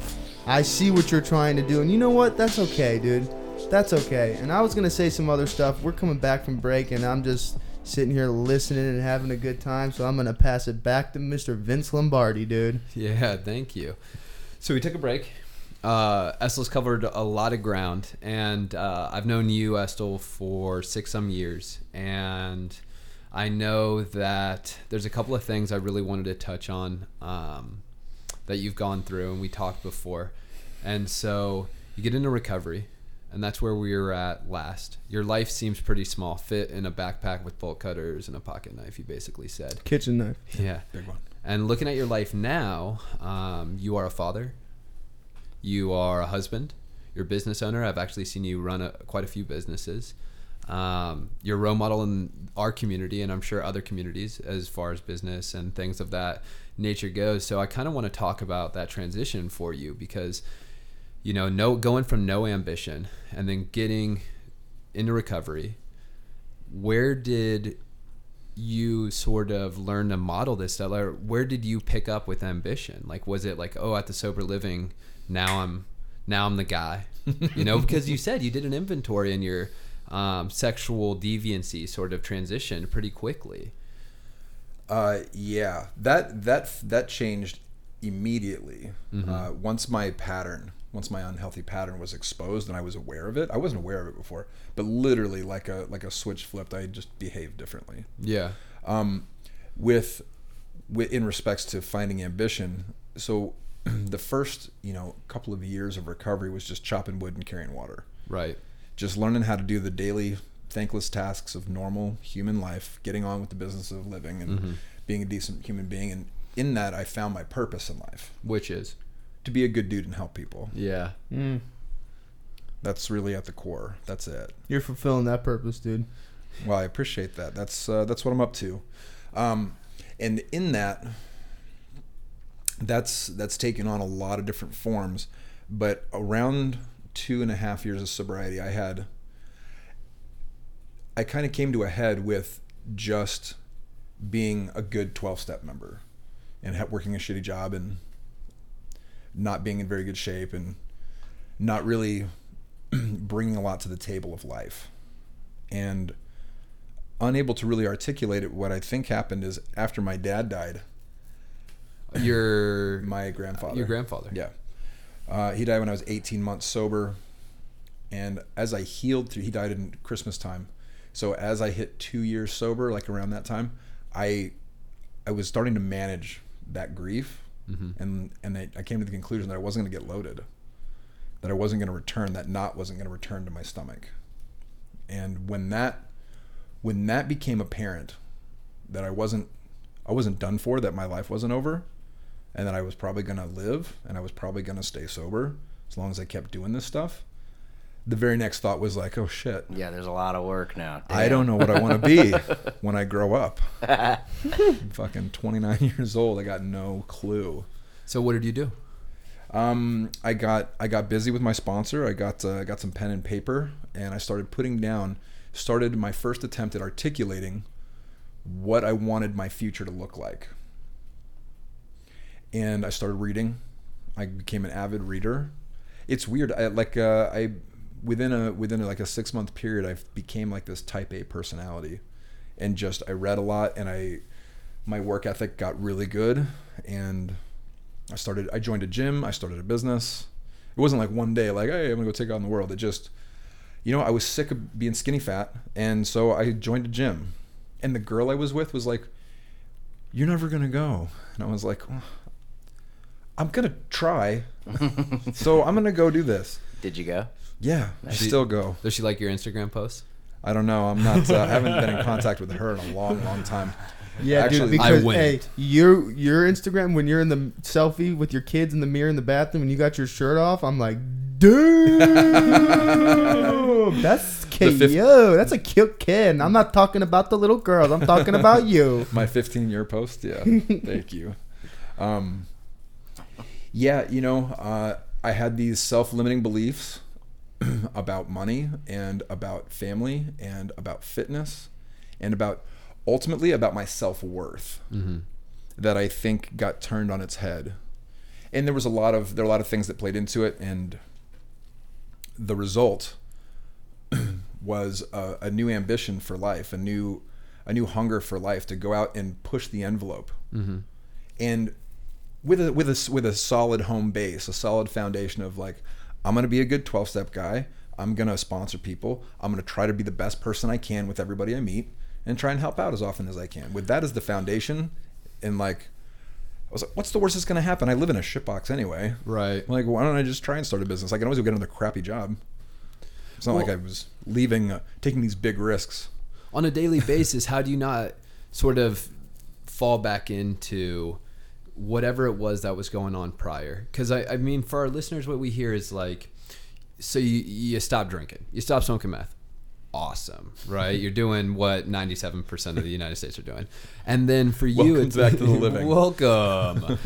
I see what you're trying to do, and you know what? That's okay, dude. That's okay. And I was gonna say some other stuff. We're coming back from break, and I'm just sitting here listening and having a good time. So I'm gonna pass it back to Mr. Vince Lombardi, dude. Yeah, thank you. So we took a break. Uh, Estel's covered a lot of ground, and uh, I've known you, Estel, for six some years, and I know that there's a couple of things I really wanted to touch on um, that you've gone through, and we talked before, and so you get into recovery, and that's where we were at last. Your life seems pretty small, fit in a backpack with bolt cutters and a pocket knife. You basically said, Kitchen knife. yeah. big one And looking at your life now, um, you are a father, You are a husband. You're a business owner. I've actually seen you run a, quite a few businesses. Um, you're a role model in our community, and I'm sure other communities as far as business and things of that nature goes. So I kind of want to talk about that transition for you because, you know, no going from no ambition and then getting into recovery. Where did you sort of learn to model this stuff? Or where did you pick up with ambition? Like, was it like, oh, at the sober living, now I'm now I'm the guy, you know? Because you said you did an inventory in your um, sexual deviancy sort of transition pretty quickly. Uh, yeah, that that that changed immediately. Uh, once my pattern, once my unhealthy pattern was exposed, and I was aware of it. I wasn't aware of it before, but literally, like a like a switch flipped, I just behaved differently. Yeah. Um, with, with in respects to finding ambition, so <clears throat> the first you know couple of years of recovery was just chopping wood and carrying water Right. just learning how to do the daily thankless tasks of normal human life, getting on with the business of living and being a decent human being. And in that, I found my purpose in life Which is. to be a good dude and help people. Yeah. Mm, That's really at the core. That's it. you're fulfilling that purpose, dude. Well, I appreciate that. That's uh, that's what I'm up to. Um, and in that, that's that's taken on a lot of different forms. But around two and a half years of sobriety, I had I kind of came to a head with just being a good 12 step member and working a shitty job and not being in very good shape and not really <clears throat> bringing a lot to the table of life. And unable to really articulate it, what I think happened is after my dad died, Your my grandfather. your grandfather. Yeah. Uh, he died when I was 18 months sober. And as I healed through, he died in Christmas time. So as I hit two years sober, like around that time, I I was starting to manage that grief. And, and I, I came to the conclusion that I wasn't going to get loaded, that I wasn't going to return, that knot wasn't going to return to my stomach. And when that when that became apparent that I wasn't I wasn't done for, that my life wasn't over, and that I was probably going to live and I was probably going to stay sober as long as I kept doing this stuff. The very next thought was like, "Oh shit. Yeah, there's a lot of work now. I don't know what I want to be <laughs> when I grow up." <laughs> I'm fucking 29 <laughs> years old. I got no clue. So what did you do? Um, I got I got busy with my sponsor. I got uh, got some pen and paper, and I started putting down. Started my first attempt at articulating what I wanted my future to look like. And I started reading. I became an avid reader. It's weird. I like uh, I within a within a, like a six month period, I became like this Type A personality, and just I read a lot, and I my work ethic got really good, and I started. I joined a gym. I started a business. It wasn't like one day, like, hey, I'm gonna go take on the world. It just, you know, I was sick of being skinny fat, and so I joined a gym. And the girl I was with was like, "You're never gonna go," and I was like, "I'm gonna try." so I'm gonna go do this. Did you go? Yeah, I She- still go. Does she like your Instagram posts? I don't know. I'm not. Uh, I haven't been in contact with her in a long, long time. Yeah, Actually, dude. Because I win. hey, your your Instagram when you're in the selfie with your kids in the mirror in the bathroom and you got your shirt off, I'm like, dude, <laughs> that's The fif- That's a cute kid. I'm not talking about the little girls. I'm talking about you. <laughs> My 15 year post. Yeah. <laughs> Thank you. Um, yeah, you know, uh, I had these self limiting beliefs <clears throat> about money and about family and about fitness and about ultimately about my self worth that I think got turned on its head. And there was a lot of there were a lot of things that played into it, and the result <clears throat> was a, a new ambition for life, a new a new hunger for life to go out and push the envelope, and with a with a with a solid home base, a solid foundation of like, I'm gonna be a good 12 step guy. I'm gonna sponsor people. I'm gonna try to be the best person I can with everybody I meet, and try and help out as often as I can. With that as the foundation, and like, I was like, what's the worst that's gonna happen? I live in a shitbox anyway. Right. Like, why don't I just try and start a business? I can always go get another crappy job. It's not like I was leaving, uh, taking these big risks. on a daily basis, how do you not sort of fall back into whatever it was that was going on prior. Because I, I mean, for our listeners, what we hear is like, so you you stop drinking, you stop smoking meth. Awesome, right? You're doing what 97% of the United States are doing, and then for you, Welcome it's back to the <laughs> living. welcome.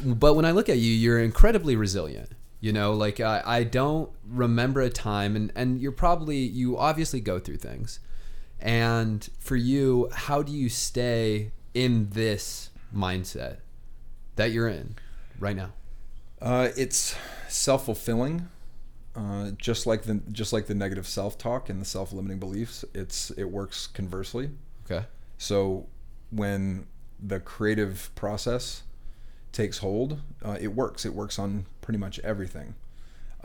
but when I look at you, you're incredibly resilient. You know, like I, I don't remember a time, and and you're probably you obviously go through things, and for you, how do you stay in this mindset that you're in right now? Uh, it's self fulfilling, uh, just like the just like the negative self talk and the self limiting beliefs. It's it works conversely. Okay. So when the creative process takes hold, uh, it works. It works on pretty much everything.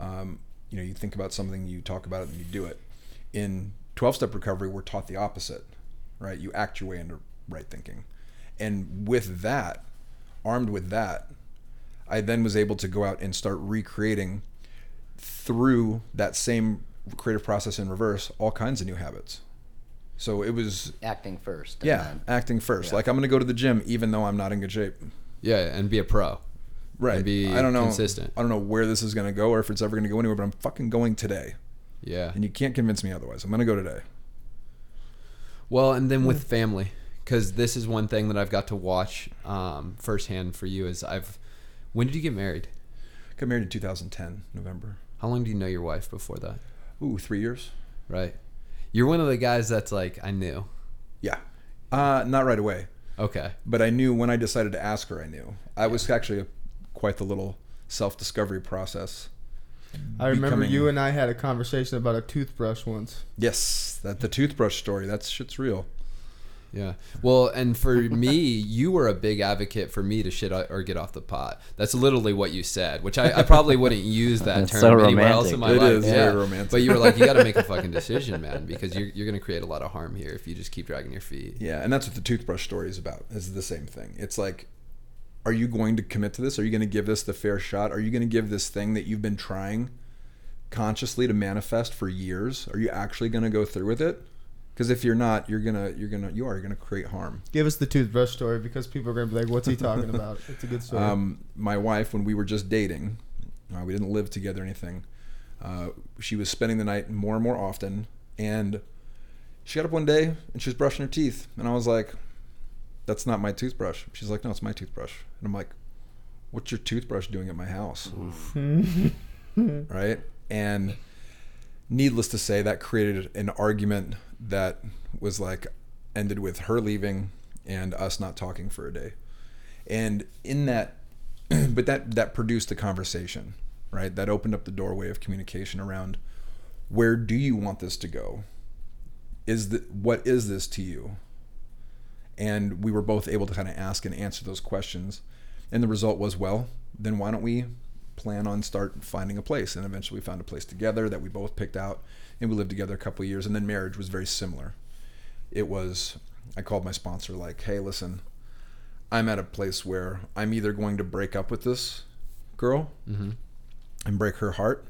Um, you know, you think about something, you talk about it, and you do it. In 12 step recovery, we're taught the opposite, right? You act your way into right thinking. And with that, armed with that, I then was able to go out and start recreating through that same creative process in reverse all kinds of new habits. So it was Acting first. yeah, then- acting first. Yeah. Like I'm going to go to the gym even though I'm not in good shape. Yeah, and be a pro. Right. And be I don't know. consistent. I don't know where this is going to go or if it's ever going to go anywhere, but I'm fucking going today. Yeah. And you can't convince me otherwise. I'm going to go today. Well, and then hmm. with family, because this is one thing that I've got to watch um, firsthand for you is I've. When did you get married? Got married in 2010, November. How long do you know your wife before that? Ooh, three years. Right. You're one of the guys that's like, I knew. Yeah. Uh, not right away, Okay. but I knew when I decided to ask her. I knew. I was actually a, quite the little self-discovery process. I remember becoming- you and I had a conversation about a toothbrush once. Yes, that the toothbrush story. That shit's real. Yeah. Well, and for me, you were a big advocate for me to shit or get off the pot. That's literally what you said, which I, I probably wouldn't use that term so anywhere else in my. It life. is very romantic. But you were like, you got to make a fucking <laughs> decision, man, because you're, you're going to create a lot of harm here if you just keep dragging your feet. Yeah, and that's what the toothbrush story is about. Is the same thing. It's like, are you going to commit to this? Are you going to give this the fair shot? Are you going to give this thing that you've been trying consciously to manifest for years? Are you actually going to go through with it? Because if you're not, you're gonna, you're gonna, you are gonna create harm. Give us the toothbrush story because people are going to be like, "What's he talking about?" <laughs> It's a good story. Um, my wife, when we were just dating, uh, we didn't live together or anything. Uh, she was spending the night more and more often, and she got up one day and she was brushing her teeth, and I was like, "That's not my toothbrush." She's like, "No, it's my toothbrush," and I'm like, "What's your toothbrush doing at my house?" <laughs> right? And needless to say, that created an argument that was like ended with her leaving and us not talking for a day. And in that, <clears throat> but that that produced a conversation, right? That opened up the doorway of communication around where do you want this to go? Is the what is this to you? And we were both able to kind of ask and answer those questions. And the result was, well, then why don't we plan on start finding a place? And eventually we found a place together that we both picked out and we lived together a couple of years and then marriage was very similar. It was I called my sponsor like, "Hey, listen, I'm at a place where I'm either going to break up with this girl Mm-hmm. and break her heart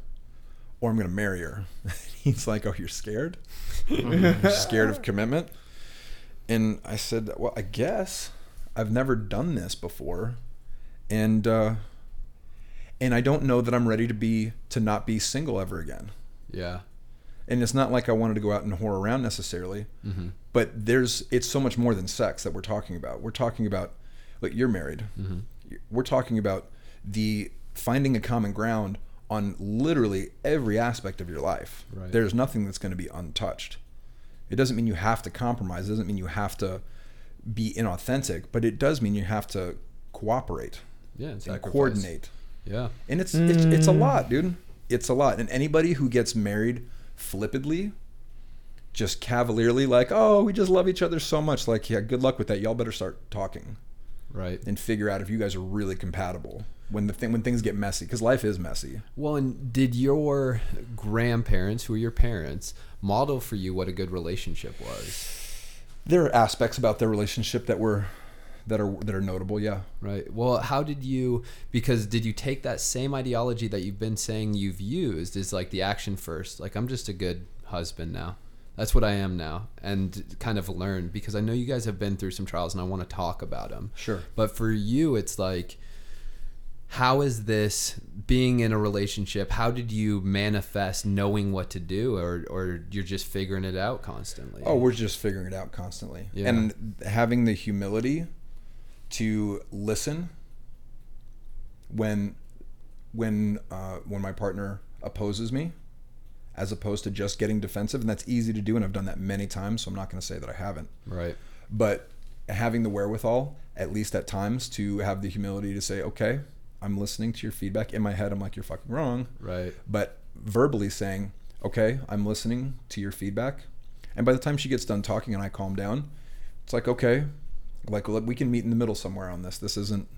or I'm going to marry her." <laughs> He's like, "Oh, you're scared? Mm-hmm. You're scared of commitment?" And I said, "Well, I guess I've never done this before." And uh and I don't know that I'm ready to be to not be single ever again. Yeah. And it's not like I wanted to go out and whore around necessarily, Mm-hmm. but there's it's so much more than sex that we're talking about. We're talking about like you're married. Mm-hmm. We're talking about the finding a common ground on literally every aspect of your life. Right. There's nothing that's going to be untouched. It doesn't mean you have to compromise. It doesn't mean you have to be inauthentic, but it does mean you have to cooperate Yeah. And and coordinate. Yeah. And it's, it's it's a lot, dude. It's a lot. And anybody who gets married flippantly, just cavalierly, like, oh, we just love each other so much, like, yeah, good luck with that. Y'all better start talking Right. and figure out if you guys are really compatible when the thing when things get messy, because life is messy. Well, and did your grandparents, who are your parents, model for you what a good relationship was? There are aspects about their relationship that were that are that are notable. Yeah. Right. Well, how did you? Because did you take that same ideology that you've been saying you've used? Is like the action first. Like I'm just a good husband now. That's what I am now, and kind of learn because I know you guys have been through some trials, and I want to talk about them. Sure. But for you, it's like, how is this being in a relationship? How did you manifest knowing what to do, or or you're just figuring it out constantly? Oh, we're just figuring it out constantly. Yeah. And having the humility to listen when when uh, when my partner opposes me as opposed to just getting defensive and that's easy to do and I've done that many times so I'm not going to say that I haven't right. but having the wherewithal at least at times to have the humility to say okay I'm listening to your feedback in my head I'm like you're fucking wrong Right. but verbally saying, "Okay, I'm listening to your feedback." And by the time she gets done talking and I calm down, it's like, "Okay, like look, we can meet in the middle somewhere on this. This isn't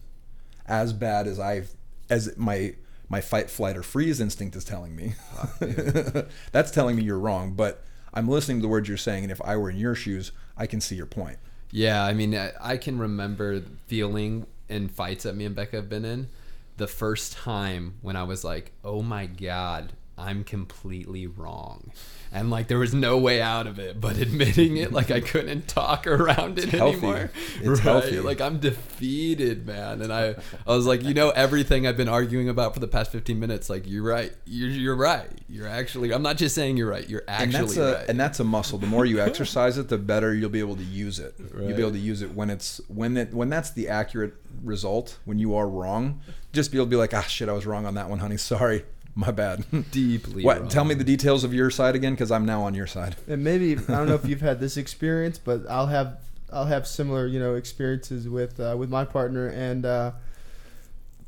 as bad as I as my my fight flight or freeze instinct is telling me. <laughs> That's telling me you're wrong, but I'm listening to the words you're saying and if I were in your shoes, I can see your point. Yeah, I mean, I, I can remember feeling in fights that me and Becca have been in the first time when I was like, oh my God, I'm completely wrong. And like, there was no way out of it, but <laughs> admitting it, like, I couldn't talk around it healthy. anymore. It's healthy. Like, I'm defeated, man. And I, I was like, you know, everything I've been arguing about for the past 15 minutes, like, you're right. You're, you're right. You're actually, I'm not just saying you're right. You're and actually that's a right. and that's a muscle. The more you <laughs> exercise it, the better you'll be able to use it. You'll be able to use it when it's when it when that's the accurate result. When you are wrong, just be able to be like, ah, shit, I was wrong on that one, honey. Sorry, <laughs> my bad. Deeply What? wrong. Tell me the details of your side again, because I'm now on your side. And maybe I don't know if you've had this <laughs> experience, but I'll have I'll have similar you know experiences with uh, with my partner, and uh,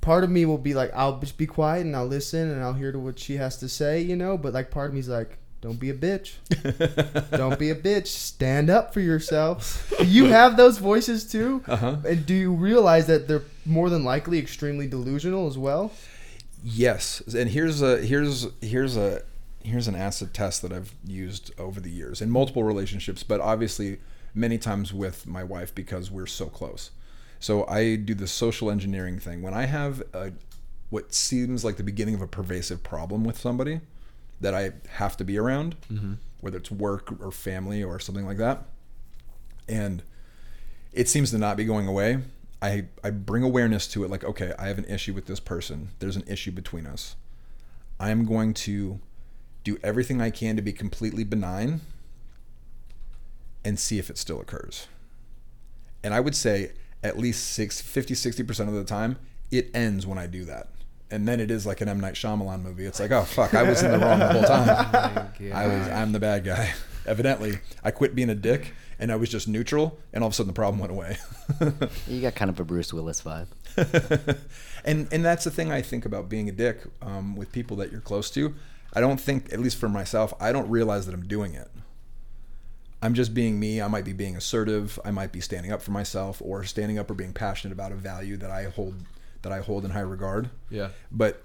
part of me will be like I'll just be quiet and I'll listen and I'll hear to what she has to say, you know. But like part of me's like, don't be a bitch, <laughs> don't be a bitch, stand up for yourself. Do you have those voices too? Uh huh. And do you realize that they're more than likely extremely delusional as well? Yes, and here's a here's here's a here's an acid test that I've used over the years in multiple relationships, but obviously many times with my wife because we're so close. So I do the social engineering thing when I have a, what seems like the beginning of a pervasive problem with somebody that I have to be around, mm-hmm. whether it's work or family or something like that, and it seems to not be going away. I, I bring awareness to it like, okay, I have an issue with this person. There's an issue between us. I'm going to do everything I can to be completely benign and see if it still occurs. And I would say at least six, 50, 60% of the time, it ends when I do that. And then it is like an M. Night Shyamalan movie. It's like, oh, fuck, I was in the wrong the whole time. <laughs> Oh I was I'm the bad guy. <laughs> Evidently, I quit being a dick and I was just neutral, and all of a sudden the problem went away. <laughs> You got kind of a Bruce Willis vibe. <laughs> and and that's the thing I think about being a dick um, with people that you're close to. I don't think, at least for myself, I don't realize that I'm doing it. I'm just being me. I might be being assertive. I might be standing up for myself, or standing up or being passionate about a value that I hold that I hold in high regard. Yeah. But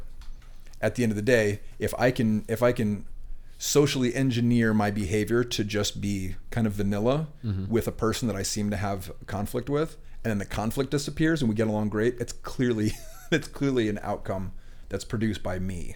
at the end of the day, if I can if I can socially engineer my behavior to just be kind of vanilla mm-hmm. with a person that I seem to have conflict with, and then the conflict disappears and we get along great, it's clearly <laughs> it's clearly an outcome that's produced by me.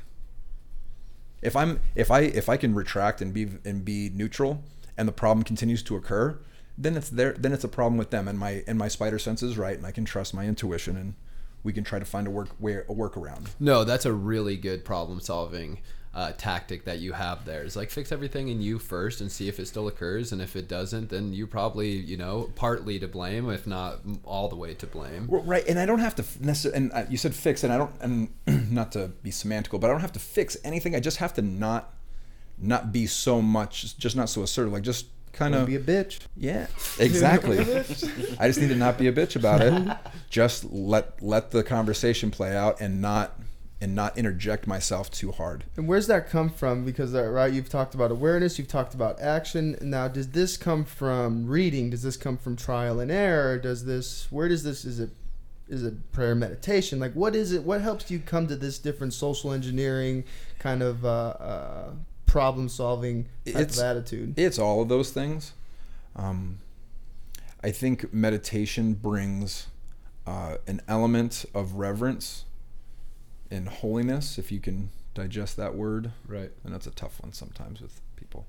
If I'm if I if I can retract and be and be neutral and the problem continues to occur, then it's there then it's a problem with them and my and my spider sense is right and I can trust my intuition and we can try to find a work way a workaround. No, that's a really good problem solving uh, tactic that you have there. Is like fix everything in you first and see if it still occurs, and if it doesn't, then you probably you know partly to blame, if not all the way to blame. Well, right, and I don't have to necessarily. And uh, you said fix, and I don't, and <clears throat> not to be semantical, but I don't have to fix anything. I just have to not, not be so much, just not so assertive. Like just kind of be a bitch. yeah, exactly. <laughs> I just need to not be a bitch about it. <laughs> Just let let the conversation play out, and not and not interject myself too hard. And where's that come from? Because uh, right, you've talked about awareness, you've talked about action. Now, does this come from reading? Does this come from trial and error? Does this? Where does this? Is it? Is it prayer meditation? Like, what is it? What helps you come to this different social engineering kind of uh, uh, problem solving type It's- of attitude? It's all of those things. Um, I think meditation brings uh, an element of reverence and holiness, if you can digest that word. Right. And that's a tough one sometimes with people.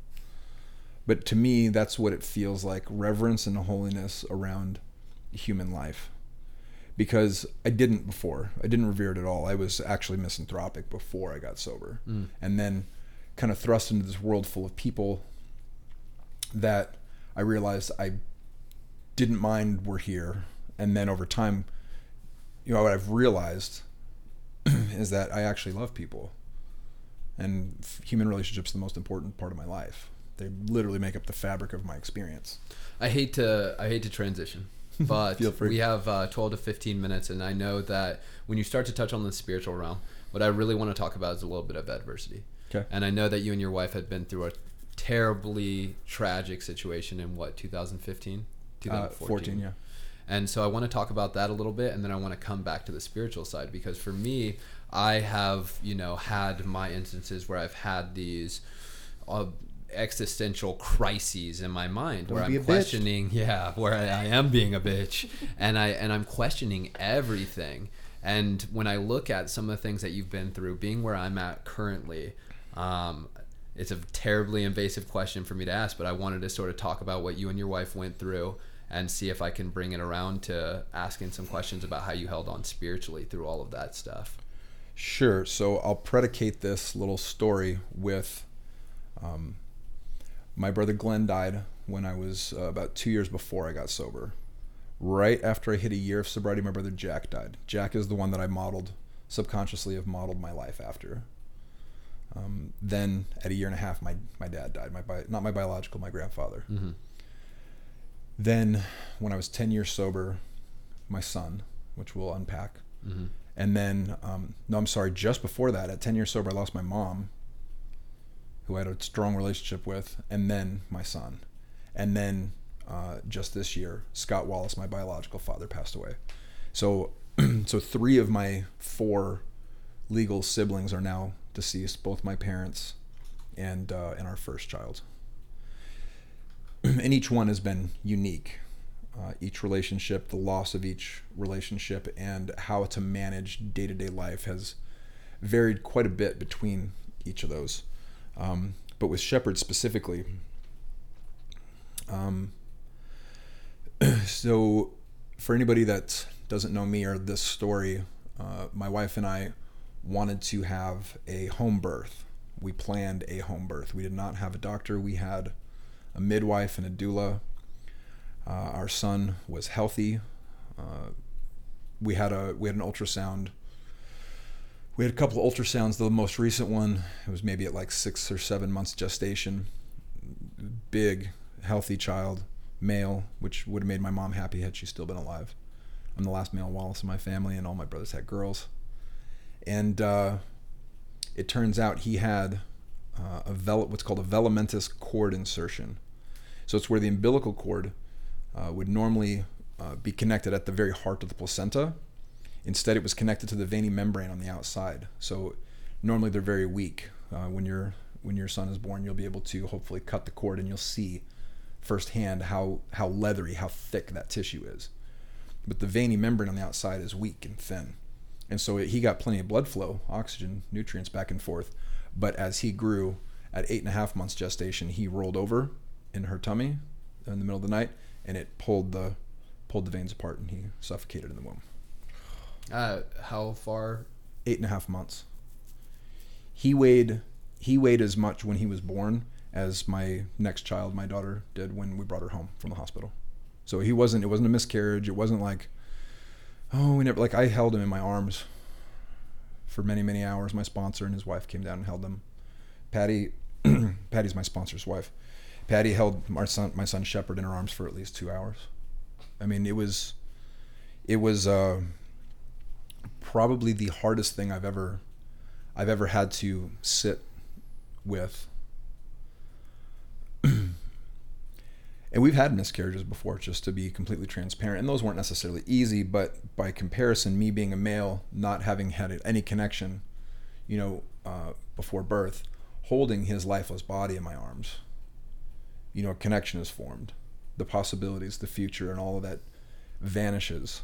but to me, that's what it feels like reverence and holiness around human life. Because I didn't before. I didn't revere it at all. I was actually misanthropic before I got sober. Mm. And then kind of thrust into this world full of people that I realized I didn't mind were here. And then over time, you know, what I've realized <clears throat> is that I actually love people. And human relationships are the most important part of my life. They literally make up the fabric of my experience. I hate to I hate to transition, <laughs> but we have uh, 12 to 15 minutes, and I know that when you start to touch on the spiritual realm, what I really want to talk about is a little bit of adversity. Okay. And I know that you and your wife had been through a terribly tragic situation in what 2015, Uh, 14, yeah. And so I want to talk about that a little bit, and then I want to come back to the spiritual side because for me, I have you know had my instances where I've had these uh, existential crises in my mind where Don't be I'm a bitch. questioning, <laughs> yeah, where I, I am being a bitch, and I and I'm questioning everything. And when I look at some of the things that you've been through, being where I'm at currently, um, it's a terribly invasive question for me to ask, but I wanted to sort of talk about what you and your wife went through and see if I can bring it around to asking some questions about how you held on spiritually through all of that stuff. Sure. So I'll predicate this little story with um, my brother Glenn died when I was uh, about two years before I got sober. Right after I hit a year of sobriety, my brother Jack died. Jack is the one that I modeled, subconsciously, have modeled my life after. Um, then at a year and a half, my, my dad died. My bi- not my biological, my grandfather. Mm-hmm. Then, when I was 10 years sober, my son, which we'll unpack. Mm-hmm. And then, um, no, I'm sorry, just before that, at 10 years sober, I lost my mom, who I had a strong relationship with, and then my son. And then, uh, just this year, Scott Wallace, my biological father, passed away. So, <clears throat> so three of my four legal siblings are now deceased, both my parents and, uh, and our first child. <clears throat> and each one has been unique uh, each relationship, the loss of each relationship, and how to manage day to day life has varied quite a bit between each of those. Um, but with Shepherd specifically, um, <clears throat> so for anybody that doesn't know me or this story, uh, my wife and I wanted to have a home birth. We planned a home birth. We did not have a doctor. We had a midwife and a doula. Uh, our son was healthy. Uh, we had a we had an ultrasound. We had a couple of ultrasounds. The most recent one it was maybe at like six or seven months gestation. Big, healthy child, male, which would have made my mom happy had she still been alive. I'm the last male Wallace in my family, and all my brothers had girls. And uh, it turns out he had uh, a vel- what's called a velamentous cord insertion. So it's where the umbilical cord uh, would normally uh, be connected at the very heart of the placenta. Instead, it was connected to the veiny membrane on the outside. So normally they're very weak. Uh, when your when your son is born, you'll be able to hopefully cut the cord, and you'll see firsthand how how leathery, how thick that tissue is. But the veiny membrane on the outside is weak and thin, and so it, he got plenty of blood flow, oxygen, nutrients back and forth. But as he grew, at eight and a half months gestation, he rolled over in her tummy in the middle of the night, and it pulled the pulled the veins apart, and he suffocated in the womb. Uh, how far? Eight and a half months. He weighed he weighed as much when he was born as my next child, my daughter, did when we brought her home from the hospital. So he wasn't. It wasn't a miscarriage. It wasn't like, oh, we never. Like I held him in my arms for many many hours. My sponsor and his wife came down and held them. Patty, <clears throat> Patty's my sponsor's wife. Patty held our son, my son Shepherd, in her arms for at least two hours. I mean, it was, it was uh, probably the hardest thing I've ever, I've ever had to sit with. <clears throat> and we've had miscarriages before, just to be completely transparent, and those weren't necessarily easy. But by comparison, me being a male, not having had any connection, you know, uh, before birth, holding his lifeless body in my arms you know, a connection is formed. The possibilities, the future, and all of that vanishes.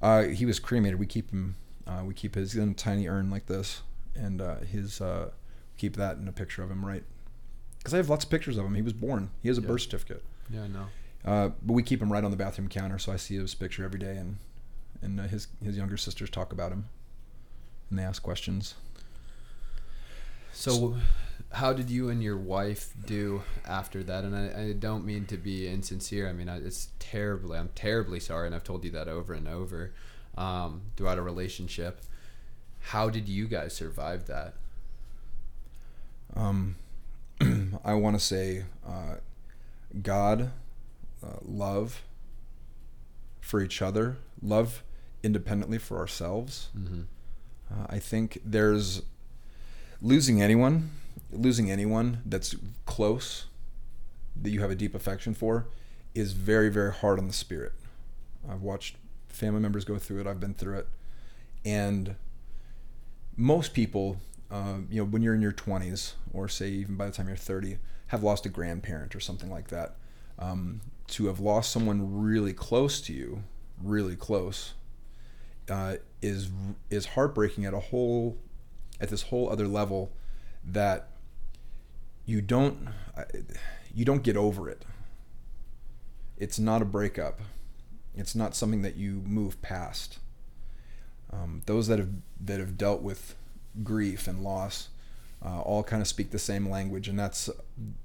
Uh, he was cremated. We keep him. Uh, we keep his in a tiny urn like this, and uh, his uh, keep that in a picture of him right because I have lots of pictures of him. He was born. He has a Yeah. birth certificate. Yeah, no. Uh, but we keep him right on the bathroom counter, so I see his picture every day, and and uh, his his younger sisters talk about him, and they ask questions. So, how did you and your wife do after that? And I, I don't mean to be insincere. I mean, I, it's terribly, I'm terribly sorry, and I've told you that over and over um, throughout a relationship. How did you guys survive that? Um, <clears throat> I want to say uh, God, uh, love for each other, love independently for ourselves. Mm-hmm. Uh, I think there's losing anyone, losing anyone that's close that you have a deep affection for is very, very hard on the spirit. I've watched family members go through it. I've been through it, and most people, uh, you know, when you're in your 20s, or say even by the time you're 30, have lost a grandparent or something like that. Um, to have lost someone really close to you, really close, uh, is is heartbreaking at a whole, at this whole other level, that you don't you don't get over it. It's not a breakup. It's not something that you move past. Um, those that have that have dealt with grief and loss uh, all kind of speak the same language, and that's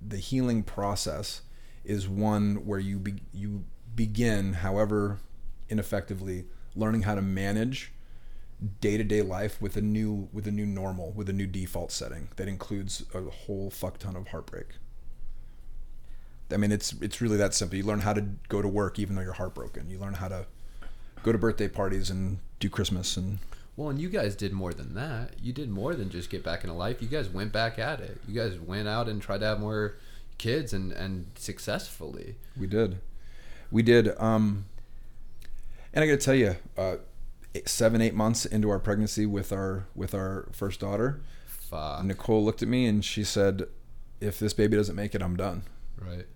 the healing process is one where you be, you begin, however ineffectively, learning how to manage day to day life with a new with a new normal, with a new default setting that includes a whole fuck ton of heartbreak. I mean, it's it's really that simple. You learn how to go to work even though you're heartbroken. You learn how to go to birthday parties and do Christmas and Well, and you guys did more than that. You did more than just get back into life. You guys went back at it. You guys went out and tried to have more kids and and successfully. We did, we did. Um, and I got to tell you, uh, seven eight months into our pregnancy with our with our first daughter, Fuck. Nicole looked at me and she said, "If this baby doesn't make it, I'm done." Right.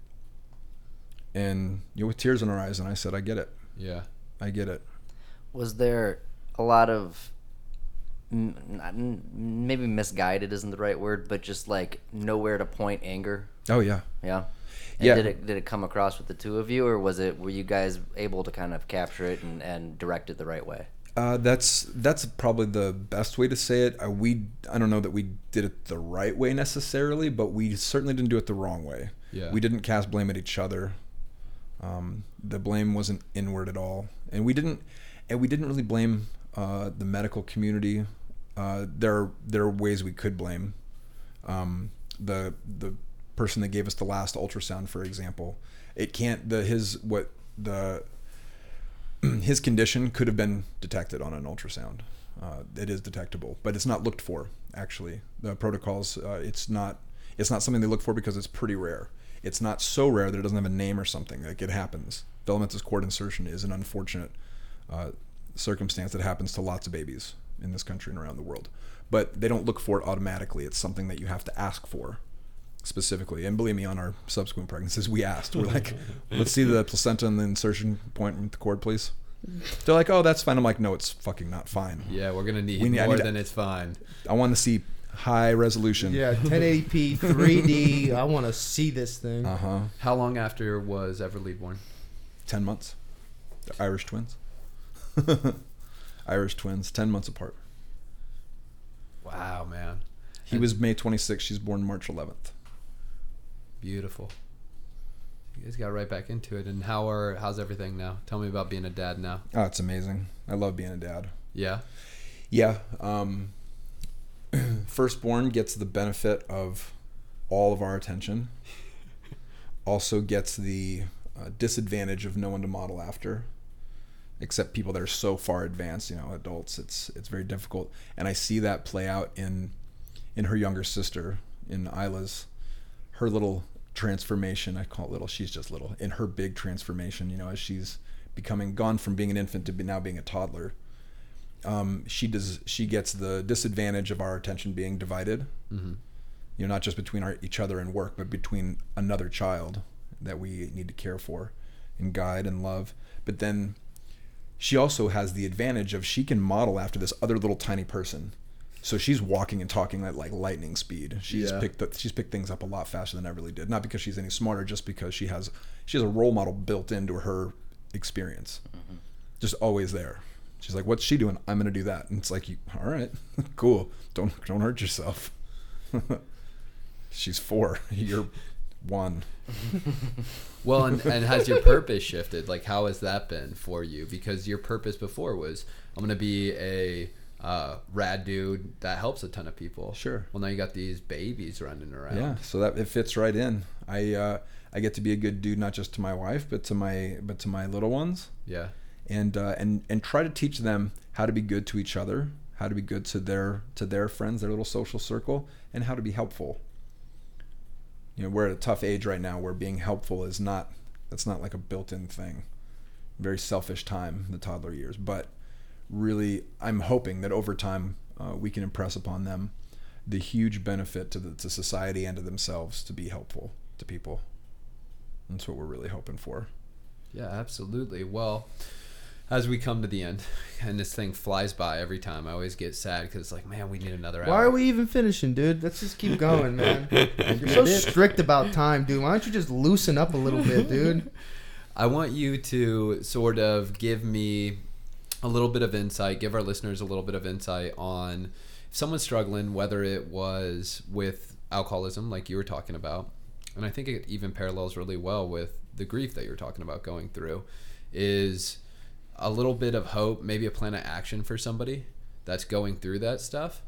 And you know, with tears in her eyes, and I said, "I get it. Yeah. I get it." Was there a lot of m- not- m- maybe misguided isn't the right word, but just like nowhere to point anger? Oh yeah, Yeah. And Yeah. Did it did it come across with the two of you, or was it were you guys able to kind of capture it and, and direct it the right way? Uh, that's that's probably the best way to say it. Uh, we I don't know that we did it the right way necessarily, but we certainly didn't do it the wrong way. Yeah. We didn't cast blame at each other. Um, the blame wasn't inward at all, and we didn't and we didn't really blame uh, the medical community. Uh, there are there are ways we could blame um, the the person that gave us the last ultrasound, for example. It can't the his what the <clears throat> his condition could have been detected on an ultrasound. Uh, it is detectable, but it's not looked for. Actually, the protocols uh, it's not it's not something they look for because it's pretty rare. It's not so rare that it doesn't have a name or something. Like it happens. Velamentous cord insertion is an unfortunate uh, circumstance that happens to lots of babies in this country and around the world. But they don't look for it automatically. It's something that you have to ask for specifically. And believe me, on our subsequent pregnancies, we asked. We're like, <laughs> let's see the placenta and the insertion point with the cord, please. <laughs> They're like, oh, that's fine. I'm like, no, it's fucking not fine. Yeah, we're gonna need We need- more need to- than it's fine. I want to see high resolution. Yeah, <laughs> 1080p, 3D. I want to see this thing. Uh huh. How long after was Everlead born? 10 months. They're Irish twins. <laughs> Irish twins, 10 months apart. Wow, man, He was May 26th. She's born March 11th. beautiful. You guys got right back into it. And how are how's everything now? Tell me about being a dad now. Oh, it's amazing. I love being a dad. Yeah. Yeah. Um, <clears throat> firstborn gets the benefit of all of our attention. <laughs> Also gets the uh, disadvantage of no one to model after, except people that are so far advanced. You know, adults. It's it's very difficult, and I see that play out in in her younger sister, in Isla's, her little transformation. I call it little. She's just little. In her big transformation, you know, as she's becoming gone from being an infant to be now being a toddler um, she does she gets the disadvantage of our attention being divided Mm-hmm. you know not just between our, each other and work but between another child that we need to care for and guide and love but then she also has the advantage of she can model after this other little tiny person So she's walking and talking at like lightning speed. She's Yeah. picked up, she's picked things up a lot faster than I really did. Not because she's any smarter, just because she has she has a role model built into her experience. Mm-hmm. Just always there. She's like, "What's she doing? I'm gonna do that." And it's like, you, "All right, <laughs> cool. Don't don't hurt yourself." <laughs> she's four. <laughs> You're one. <laughs> Well, and, and has your purpose shifted? Like, how has that been for you? Because your purpose before was, I'm gonna be a uh, rad dude that helps a ton of people. Sure. Well, now you got these babies running around. Yeah, so that it fits right in. I uh, I get to be a good dude not just to my wife, but to my but to my little ones, Yeah. and uh, and and try to teach them how to be good to each other, how to be good to their to their friends, their little social circle, and how to be helpful. You know, we're at a tough age right now where being helpful is not that's not like a built-in thing. Very selfish time, the toddler years, but really, I'm hoping that over time uh, we can impress upon them the huge benefit to the to society and to themselves to be helpful to people. That's what we're really hoping for. Yeah, absolutely. Well, as we come to the end, <laughs> and this thing flies by every time, I always get sad because it's like, man, we need another hour. Why are we even finishing, dude? Let's just keep going, man. <laughs> You're so strict about time, dude. Why don't you just loosen up a little bit, dude? <laughs> I want you to sort of give me a little bit of insight, give our listeners a little bit of insight on if someone's struggling, whether it was with alcoholism, like you were talking about, and I think it even parallels really well with the grief that you're talking about going through, is a little bit of hope, maybe a plan of action for somebody that's going through that stuff.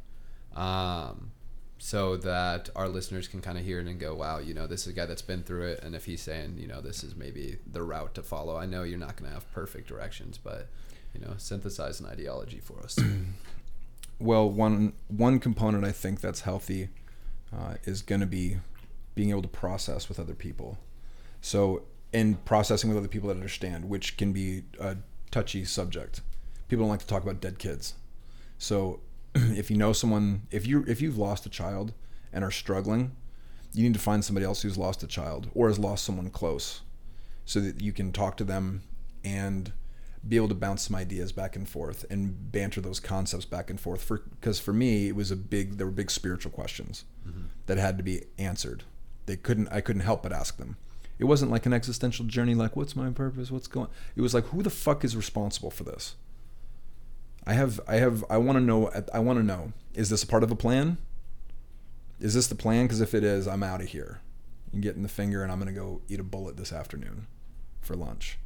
Um, so that our listeners can kind of hear it and go, wow, you know, this is a guy that's been through it. And if he's saying, you know, this is maybe the route to follow, I know you're not going to have perfect directions, but, you know, synthesize an ideology for us. <clears throat> Well, one one component I think that's healthy uh, is going to be being able to process with other people. So, in processing with other people that understand, which can be a touchy subject. People don't like to talk about dead kids. So, <clears throat> if you know someone, if you if you've lost a child and are struggling, you need to find somebody else who's lost a child or has lost someone close, so that you can talk to them and be able to bounce some ideas back and forth and banter those concepts back and forth for because for me it was a big there were big spiritual questions mm-hmm. that had to be answered they couldn't i couldn't help but ask them it wasn't like an existential journey like what's my purpose? What's going it was like who the fuck is responsible for this? I have i have i want to know i want to know is this a part of a plan? Is this the plan? Because if it is i'm out of here. You get in the finger and i'm going to go eat a bullet this afternoon for lunch.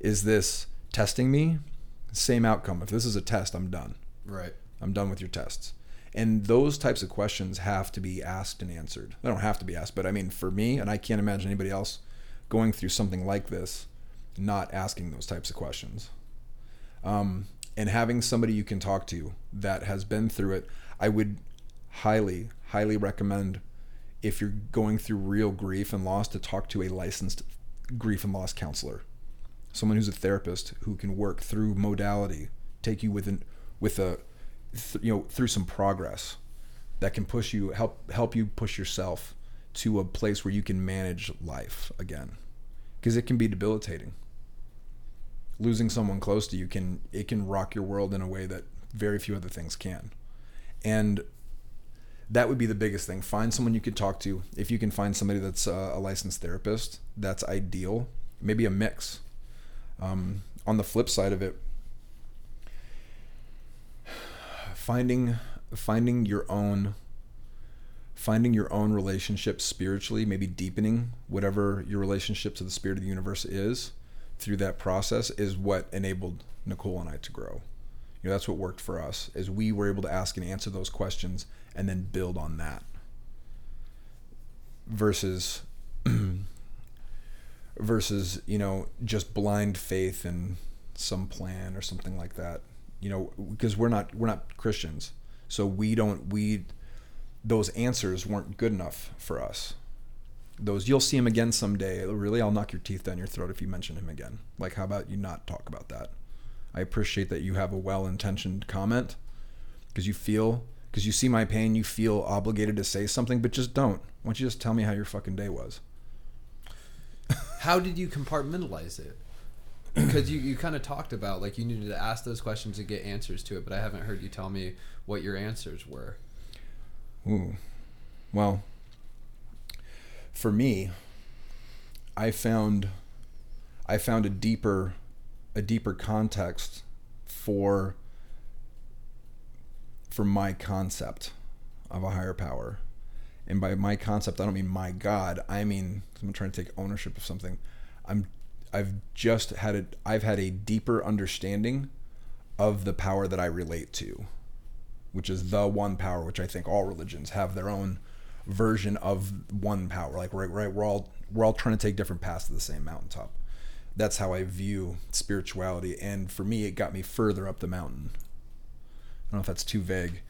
Is this testing me? Same outcome. If this is a test i'm done. Right. i'm done with your tests and those types of questions have to be asked and answered. They don't have to be asked but i mean for me and i can't imagine anybody else going through something like this not asking those types of questions. Um, and having somebody you can talk to that has been through it i would highly highly recommend if you're going through real grief and loss to talk to a licensed grief and loss counselor. Someone who's a therapist who can work through modality take you within with a th- you know through some progress that can push you help help you push yourself to a place where you can manage life again. Because it can be debilitating. Losing someone close to you can it can rock your world in a way that very few other things can. And that would be the biggest thing. Find someone you could talk to. If you can find somebody that's a, a licensed therapist that's ideal. Maybe a mix. Um, on the flip side of it finding finding your own finding your own relationship spiritually maybe deepening whatever your relationship to the spirit of the universe is through that process is what enabled nicole and i to grow. You know that's what worked for us is we were able to ask and answer those questions and then build on that versus <clears throat> versus you know just blind faith in some plan or something like that you know because we're not we're not christians. So we don't we those answers weren't good enough for us. Those you'll see him again someday. Really i'll knock your teeth down your throat if you mention him again. Like how about you not talk about that? I appreciate that you have a well-intentioned comment because you feel because you see my pain you feel obligated to say something but just don't. Why don't you just tell me how your fucking day was? How did you compartmentalize it? Because you, you kind of talked about like you needed to ask those questions to get answers to it, but I haven't heard you tell me what your answers were. Ooh. Well, for me, I found I found a deeper a deeper context for for my concept of a higher power. And by my concept, I don't mean my God. I mean I'm trying to take ownership of something. I'm I've just had a I've had a deeper understanding of the power that I relate to, which is the one power, which I think all religions have their own version of one power. Like right, right, we're all we're all trying to take different paths to the same mountaintop. That's how I view spirituality, and for me, it got me further up the mountain. I don't know if that's too vague.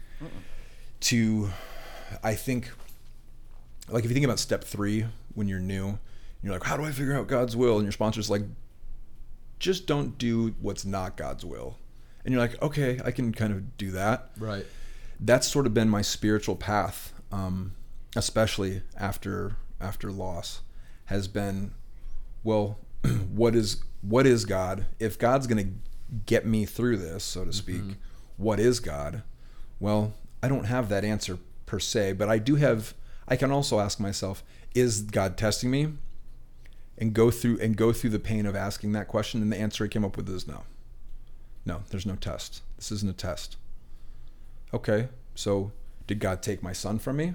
To, I think, like if you think about step three when you're new, you're like, how do I figure out God's will? And your sponsor's like, just don't do what's not God's will. And you're like, okay, I can kind of do that Right. that's sort of been my spiritual path, um, especially after after loss, has been, well, <clears throat> what is what is God? If God's gonna get me through this, so to speak, what is God? Well, I don't have that answer per se, but I do have. I can also ask myself, is God testing me? And go through and go through the pain of asking that question, and the answer I came up with is no. No, there's no test. This isn't a test. Okay, so did God take my son from me?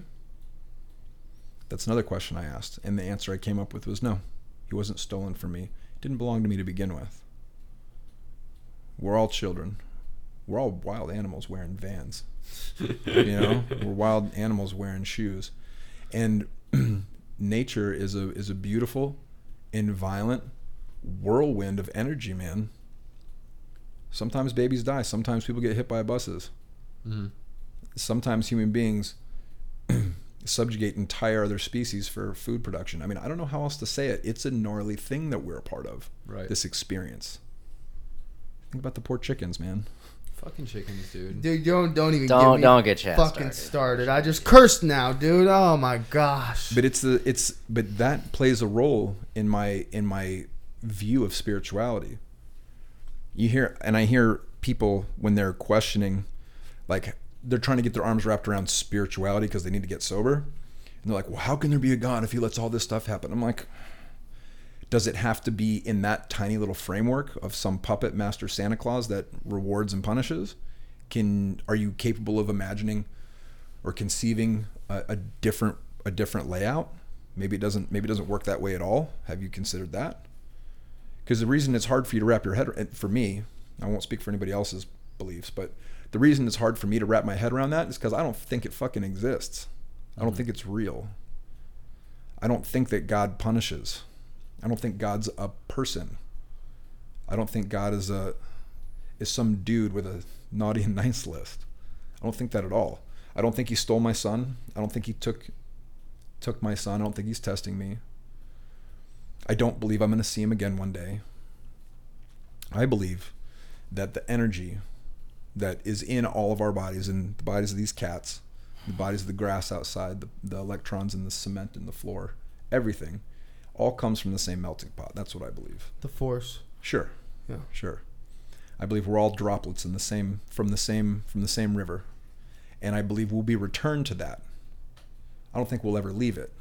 That's another question I asked. And the answer I came up with was no. He wasn't stolen from me. He didn't belong to me to begin with. We're all children. We're all wild animals wearing vans. you know, <laughs> we're wild animals wearing shoes. And <clears throat> nature is a is a beautiful and violent whirlwind of energy, man. Sometimes babies die, sometimes people get hit by buses Mm-hmm. sometimes human beings <clears throat> subjugate entire other species for food production. I mean, I don't know how else to say it. It's a gnarly thing that we're a part of. Right. This experience. Think about the poor chickens, man. Fucking chickens, dude. Dude, don't don't even Don't- get me don't get Chad fucking started. started. I just cursed now, dude. Oh my gosh. But it's the it's but that plays a role in my in my view of spirituality. You hear and I hear people when they're questioning like they're trying to get their arms wrapped around spirituality because they need to get sober. And they're like, "Well, how can there be a god if he lets all this stuff happen?" I'm like, does it have to be in that tiny little framework of some puppet master Santa Claus that rewards and punishes? Can are you capable of imagining or conceiving a, a different a different layout? Maybe it doesn't maybe it doesn't work that way at all. Have you considered that? Because the reason it's hard for you to wrap your head for me, I won't speak for anybody else's beliefs, but the reason it's hard for me to wrap my head around that is because I don't think it fucking exists. I don't mm-hmm. think it's real. I don't think that God punishes. I don't think God's a person. I don't think God is a is some dude with a naughty and nice list. I don't think that at all. I don't think he stole my son. I don't think he took took my son. I don't think he's testing me. I don't believe I'm going to see him again one day. I believe that the energy that is in all of our bodies, in the bodies of these cats, the bodies of the grass outside, the, the electrons in the cement in the floor, everything, all comes from the same melting pot. That's what I believe. the force. Sure. Yeah. Sure. I believe we're all droplets in the same from the same from the same river. And I believe we'll be returned to that. I don't think we'll ever leave it.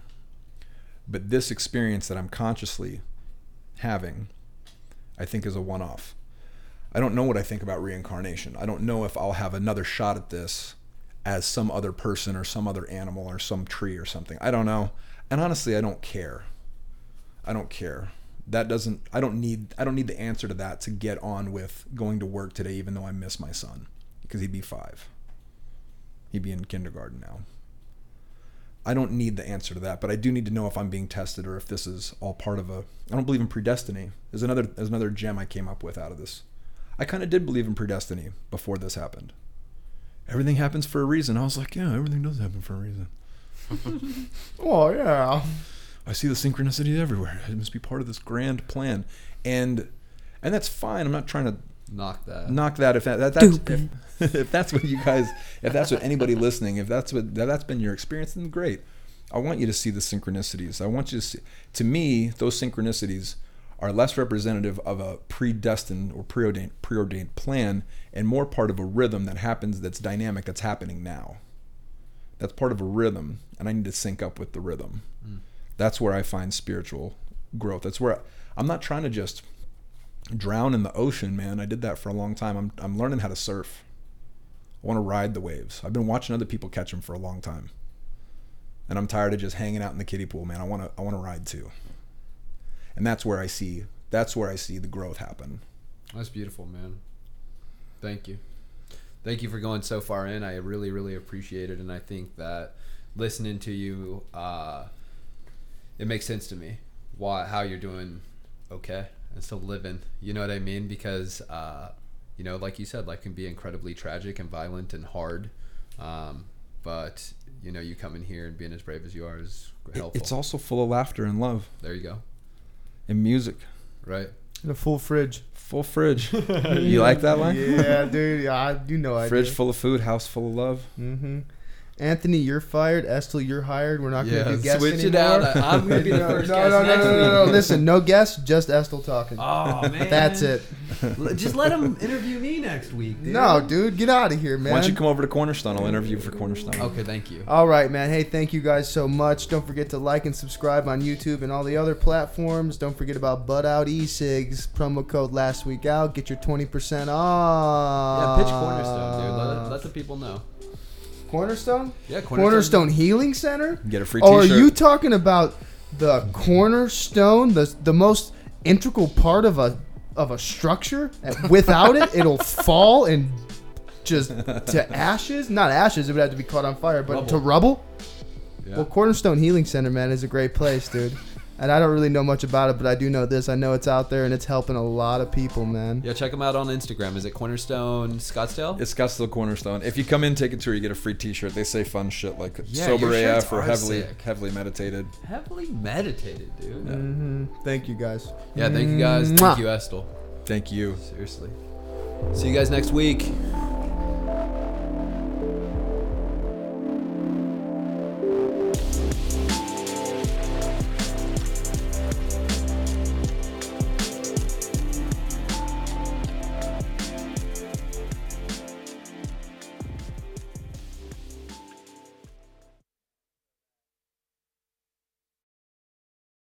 But this experience that I'm consciously having, I think is a one off. I don't know what I think about reincarnation. I don't know if I'll have another shot at this as some other person or some other animal or some tree or something. I don't know. And honestly, I don't care. I don't care. That doesn't I don't need I don't need the answer to that to get on with going to work today even though I miss my son because he'd be 5. He'd be in kindergarten now. I don't need the answer to that, but I do need to know if I'm being tested or if this is all part of a I don't believe in predestiny. There's another there's another gem I came up with out of this. I kind of did believe in predestiny before this happened. Everything happens for a reason. I was like, yeah, everything does happen for a reason. <laughs> Oh yeah. I see the synchronicity everywhere. It must be part of this grand plan, and and that's fine. I'm not trying to Knock that. knock that if that, that that's if, <laughs> if that's what you guys if that's what anybody listening if that's what that, that's been your experience then great. I want you to see the synchronicities. I want you to see. To me, those synchronicities are less representative of a predestined or preordained preordained plan and more part of a rhythm that happens that's dynamic that's happening now. That's part of a rhythm and I need to sync up with the rhythm. That's where I find spiritual growth. That's where I'm not trying to just drown in the ocean, man. I did that for a long time. I'm I'm learning how to surf. I want to ride the waves. I've been watching other people catch them for a long time. And I'm tired of just hanging out in the kiddie pool, man. I want to I want to ride too. And that's where I see that's where I see the growth happen. That's beautiful, man. Thank you. Thank you for going so far in. I really, really appreciate it. And I think that listening to you, uh, it makes sense to me why how you're doing okay and still living. You know what I mean? Because, uh, you know, like you said, life can be incredibly tragic and violent and hard. Um, but, you know, you coming here and being as brave as you are is helpful. It's also full of laughter and love there you go. and music. Right. And a full fridge. Full fridge. <laughs> you like that line? Yeah, dude. Yeah, I, you know I Fridge do. full of food, house full of love. Mm-hmm. Anthony, you're fired. Estel, you're hired. We're not going to Yeah, do guests switch it anymore. out. I- I'm gonna be the no, <laughs> first no, guest no, no, next no, no, no. week. Listen, no guests, just Estel talking. Oh, man. That's it. Just let him interview me next week. Dude. No, dude, get out of here, man. Why don't you come over to Cornerstone? I'll interview for Cornerstone. Okay, thank you. All right, man. Hey, thank you guys so much. Don't forget to like and subscribe on YouTube and all the other platforms. Don't forget about Bud Out E-Cigs. Promo code last week out. Get your 20% off. Yeah, pitch Cornerstone, dude. Let, let the people know. Cornerstone? Yeah, Cornerstone Healing Center? Get a free Or are you talking about the cornerstone, the the most integral part of a of a structure? Without it, it'll <laughs> fall and just to ashes. Not ashes; it would have to be caught on fire, but to rubble. Yeah. Well, Cornerstone Healing Center, man, is a great place, dude. And I don't really know much about it, but I do know this. I know it's out there and it's helping a lot of people, man. Yeah, check them out on Instagram. Is it Cornerstone Scottsdale? It's Scottsdale Cornerstone. If you come in, take a tour, you get a free T-shirt. They say fun shit like Yeah, sober AF or heavily sick. heavily meditated. Heavily meditated, dude. Yeah, hmm Thank you, guys. Yeah, thank you guys. Mwah. Thank you, Estel. Thank you. Seriously. See you guys next week.